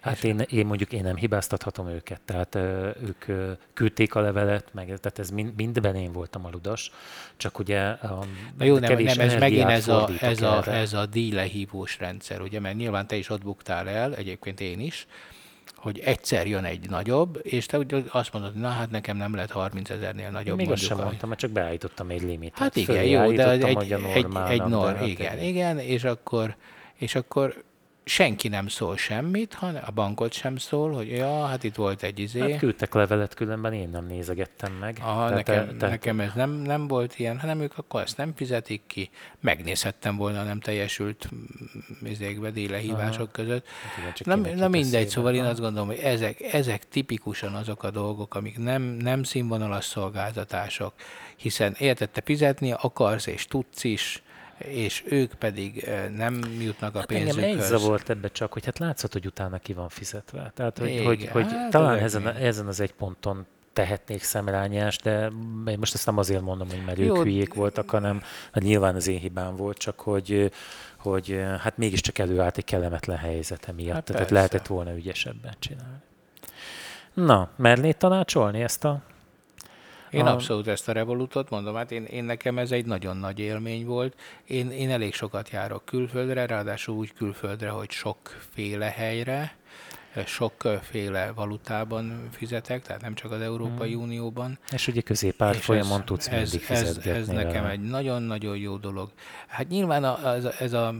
Speaker 1: Hát én, én mondjuk én nem hibáztathatom őket, tehát ők küldték a levelet, meg tehát ez mind, mindben én voltam a ludas, csak ugye a
Speaker 2: Na jó, nem, nem, ez megint ez a, ez, a, ez a díjlehívós rendszer, ugye, mert nyilván te is ott buktál el, egyébként én is, hogy egyszer jön egy nagyobb, és te úgy azt mondod, na hát nekem nem lehet 30 ezernél nagyobb.
Speaker 1: Még azt sem mondtam, mert csak beállítottam egy limitet.
Speaker 2: Hát igen, jó, de egy, egy, egy, egy nor, igen, igen, és akkor, és akkor senki nem szól semmit, hanem a bankot sem szól, hogy ja, hát itt volt egy izé. Hát
Speaker 1: küldtek levelet, különben én nem nézegettem meg.
Speaker 2: Aha, tehát, nekem, te, nekem ez nem, nem volt ilyen, hanem ők akkor ezt nem fizetik ki. Megnézhettem volna nem teljesült izékbe délehívások Aha. között. Hát igen, na, na mindegy, szóval én azt gondolom, hogy ezek, ezek tipikusan azok a dolgok, amik nem, nem színvonalas szolgáltatások, hiszen értette fizetni akarsz és tudsz is, és ők pedig nem jutnak a hát pénzükhöz.
Speaker 1: Engem egy zavart ebbe csak, hogy hát látszott, hogy utána ki van fizetve. Tehát, hogy, Igen, hogy, hogy hát talán ezen, ezen az egy ponton tehetnék szemrányást, de én most ezt nem azért mondom, hogy mert Jó, ők hülyék voltak, hanem hát nyilván az én hibám volt, csak hogy, hogy hát mégiscsak előállt egy kellemetlen helyzete miatt, hát tehát persze. lehetett volna ügyesebben csinálni. Na, mernéd tanácsolni ezt a
Speaker 2: én a... abszolút ezt a Revolutot mondom, hát én, én nekem ez egy nagyon nagy élmény volt. Én, én elég sokat járok külföldre, ráadásul úgy külföldre, hogy sokféle helyre, sokféle valutában fizetek, tehát nem csak az Európai hmm. Unióban.
Speaker 1: És ugye középár folyamon tudsz ez, mindig
Speaker 2: ez, ez, ez nekem egy nagyon-nagyon jó dolog. Hát nyilván a, ez, a, ez a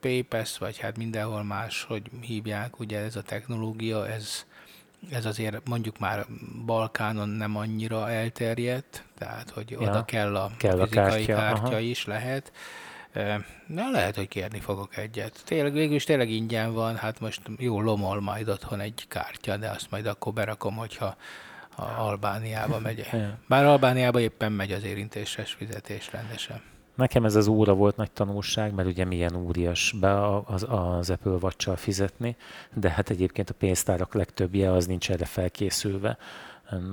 Speaker 2: PayPass, vagy hát mindenhol más, hogy hívják, ugye ez a technológia, ez, ez azért mondjuk már Balkánon nem annyira elterjedt, tehát hogy ja, oda kell a kell fizikai a kártya, kártya is lehet. Na, lehet, hogy kérni fogok egyet. Tényleg, végül is tényleg ingyen van, hát most jó lomol majd otthon egy kártya, de azt majd akkor berakom, hogyha a Albániába megy. Bár Albániába éppen megy az érintéses fizetés rendesen.
Speaker 1: Nekem ez az óra volt nagy tanulság, mert ugye milyen úrias be az, az Apple watch fizetni, de hát egyébként a pénztárak legtöbbje az nincs erre felkészülve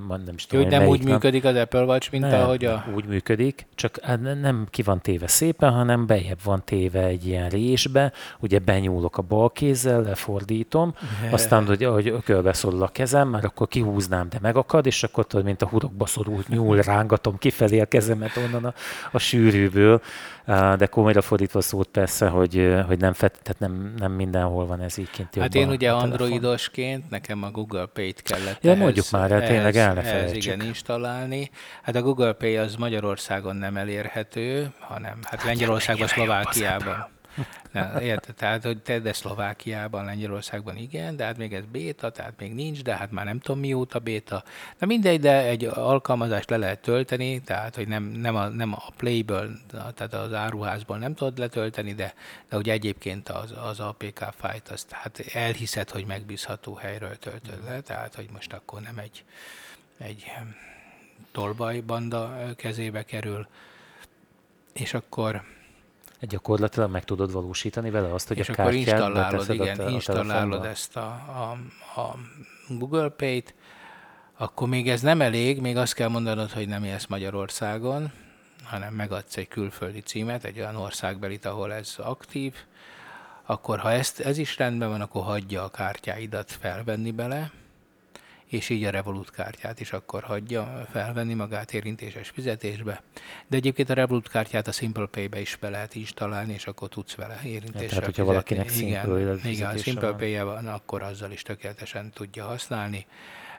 Speaker 2: nem is tudom, Jó, nem úgy működik az Apple Watch, mint nem, ahogy a...
Speaker 1: úgy működik, csak hát nem ki van téve szépen, hanem bejebb van téve egy ilyen résbe, ugye benyúlok a bal kézzel, lefordítom, aztán, hogy, hogy körbe szorul a kezem, már akkor kihúznám, de megakad, és akkor tudod, mint a hurokba szorult nyúl, rángatom kifelé a kezemet onnan a, a sűrűből, de komolyra fordítva szót persze, hogy, hogy nem, fet, tehát nem, nem mindenhol van ez így kint.
Speaker 2: Hát én ugye androidosként, nekem a Google Pay-t kellett
Speaker 1: ja, ehhez, mondjuk már, hát tényleg el ne
Speaker 2: ehhez igen installálni. Hát a Google Pay az Magyarországon nem elérhető, hanem hát, hát Lengyelországban, Szlovákiában. Érted? Tehát, hogy te, de Szlovákiában, Lengyelországban igen, de hát még ez béta, tehát még nincs, de hát már nem tudom mióta béta. Na mindegy, de egy alkalmazást le lehet tölteni, tehát, hogy nem, nem, a, nem a Playből, tehát az áruházból nem tudod letölteni, de, de ugye egyébként az, az APK fájt, azt hát elhiszed, hogy megbízható helyről töltöd le, tehát, hogy most akkor nem egy, egy tolbajbanda kezébe kerül, és akkor
Speaker 1: gyakorlatilag meg tudod valósítani vele azt, hogy
Speaker 2: és
Speaker 1: a
Speaker 2: akkor installálod, igen, a, a installálod ezt a, a, a Google Pay-t, akkor még ez nem elég, még azt kell mondanod, hogy nem élsz Magyarországon, hanem megadsz egy külföldi címet, egy olyan országbelit, ahol ez aktív, akkor ha ezt, ez is rendben van, akkor hagyja a kártyáidat felvenni bele, és így a Revolut kártyát is akkor hagyja felvenni magát érintéses fizetésbe. De egyébként a Revolut kártyát a Simple Pay-be is be lehet találni, és akkor tudsz vele érintéssel
Speaker 1: Tehát, hogyha valakinek Simple
Speaker 2: Igen, igen a Simple pay van, akkor azzal is tökéletesen tudja használni.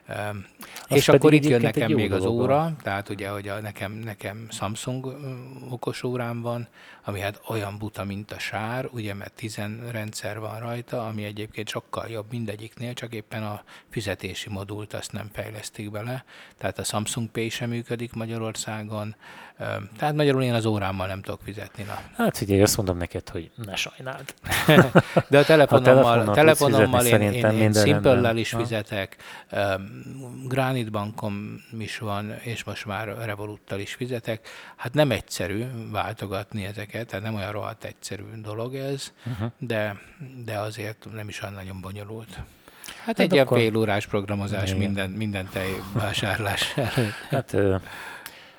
Speaker 2: Um, és akkor itt jön nekem még az óra, tehát ugye, hogy a, nekem, nekem Samsung okos órám van, ami hát olyan buta, mint a sár, ugye, mert 10 rendszer van rajta, ami egyébként sokkal jobb mindegyiknél, csak éppen a fizetési modult azt nem fejlesztik bele, tehát a Samsung Pay sem működik Magyarországon, tehát magyarul én az órámmal nem tudok fizetni. Na.
Speaker 1: Hát figyelj, azt mondom neked, hogy ne sajnáld.
Speaker 2: De a telefonommal, a telefonommal én, én, én Simple-lel is fizetek, Granite bankom is van, és most már Revoluttal is fizetek. Hát nem egyszerű váltogatni ezeket, tehát nem olyan rohadt egyszerű dolog ez, uh-huh. de, de azért nem is olyan nagyon bonyolult. Hát, hát egy ilyen fél órás programozás minden, minden vásárlás
Speaker 1: Hát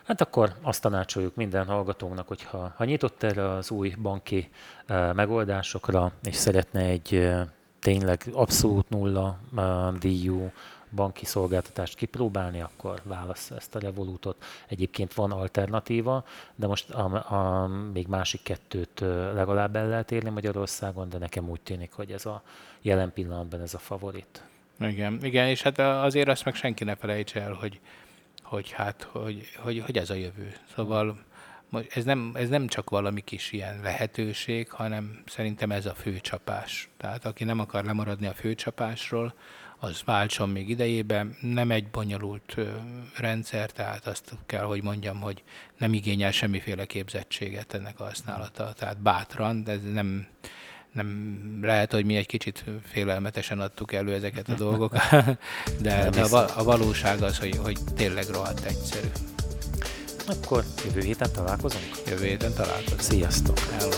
Speaker 1: Hát akkor azt tanácsoljuk minden hallgatónknak, hogy ha, ha nyitott erre az új banki uh, megoldásokra, és szeretne egy uh, tényleg abszolút nulla uh, díjú banki szolgáltatást kipróbálni, akkor válasz ezt a Revolutot. Egyébként van alternatíva, de most a, a, még másik kettőt legalább el lehet érni Magyarországon, de nekem úgy tűnik, hogy ez a jelen pillanatban ez a favorit.
Speaker 2: Igen, igen, és hát azért azt meg senki ne felejtse el, hogy hogy hát, hogy, hogy, hogy ez a jövő. Szóval ez nem, ez nem csak valami kis ilyen lehetőség, hanem szerintem ez a főcsapás. Tehát aki nem akar lemaradni a főcsapásról, az váltson még idejében. Nem egy bonyolult rendszer, tehát azt kell, hogy mondjam, hogy nem igényel semmiféle képzettséget ennek a használata. Tehát bátran, de ez nem, nem lehet, hogy mi egy kicsit félelmetesen adtuk elő ezeket a dolgokat, de, de a, valóság az, hogy, hogy tényleg rohadt egyszerű.
Speaker 1: Akkor jövő héten találkozunk?
Speaker 2: Jövő héten találkozunk.
Speaker 1: Sziasztok!
Speaker 2: Hello!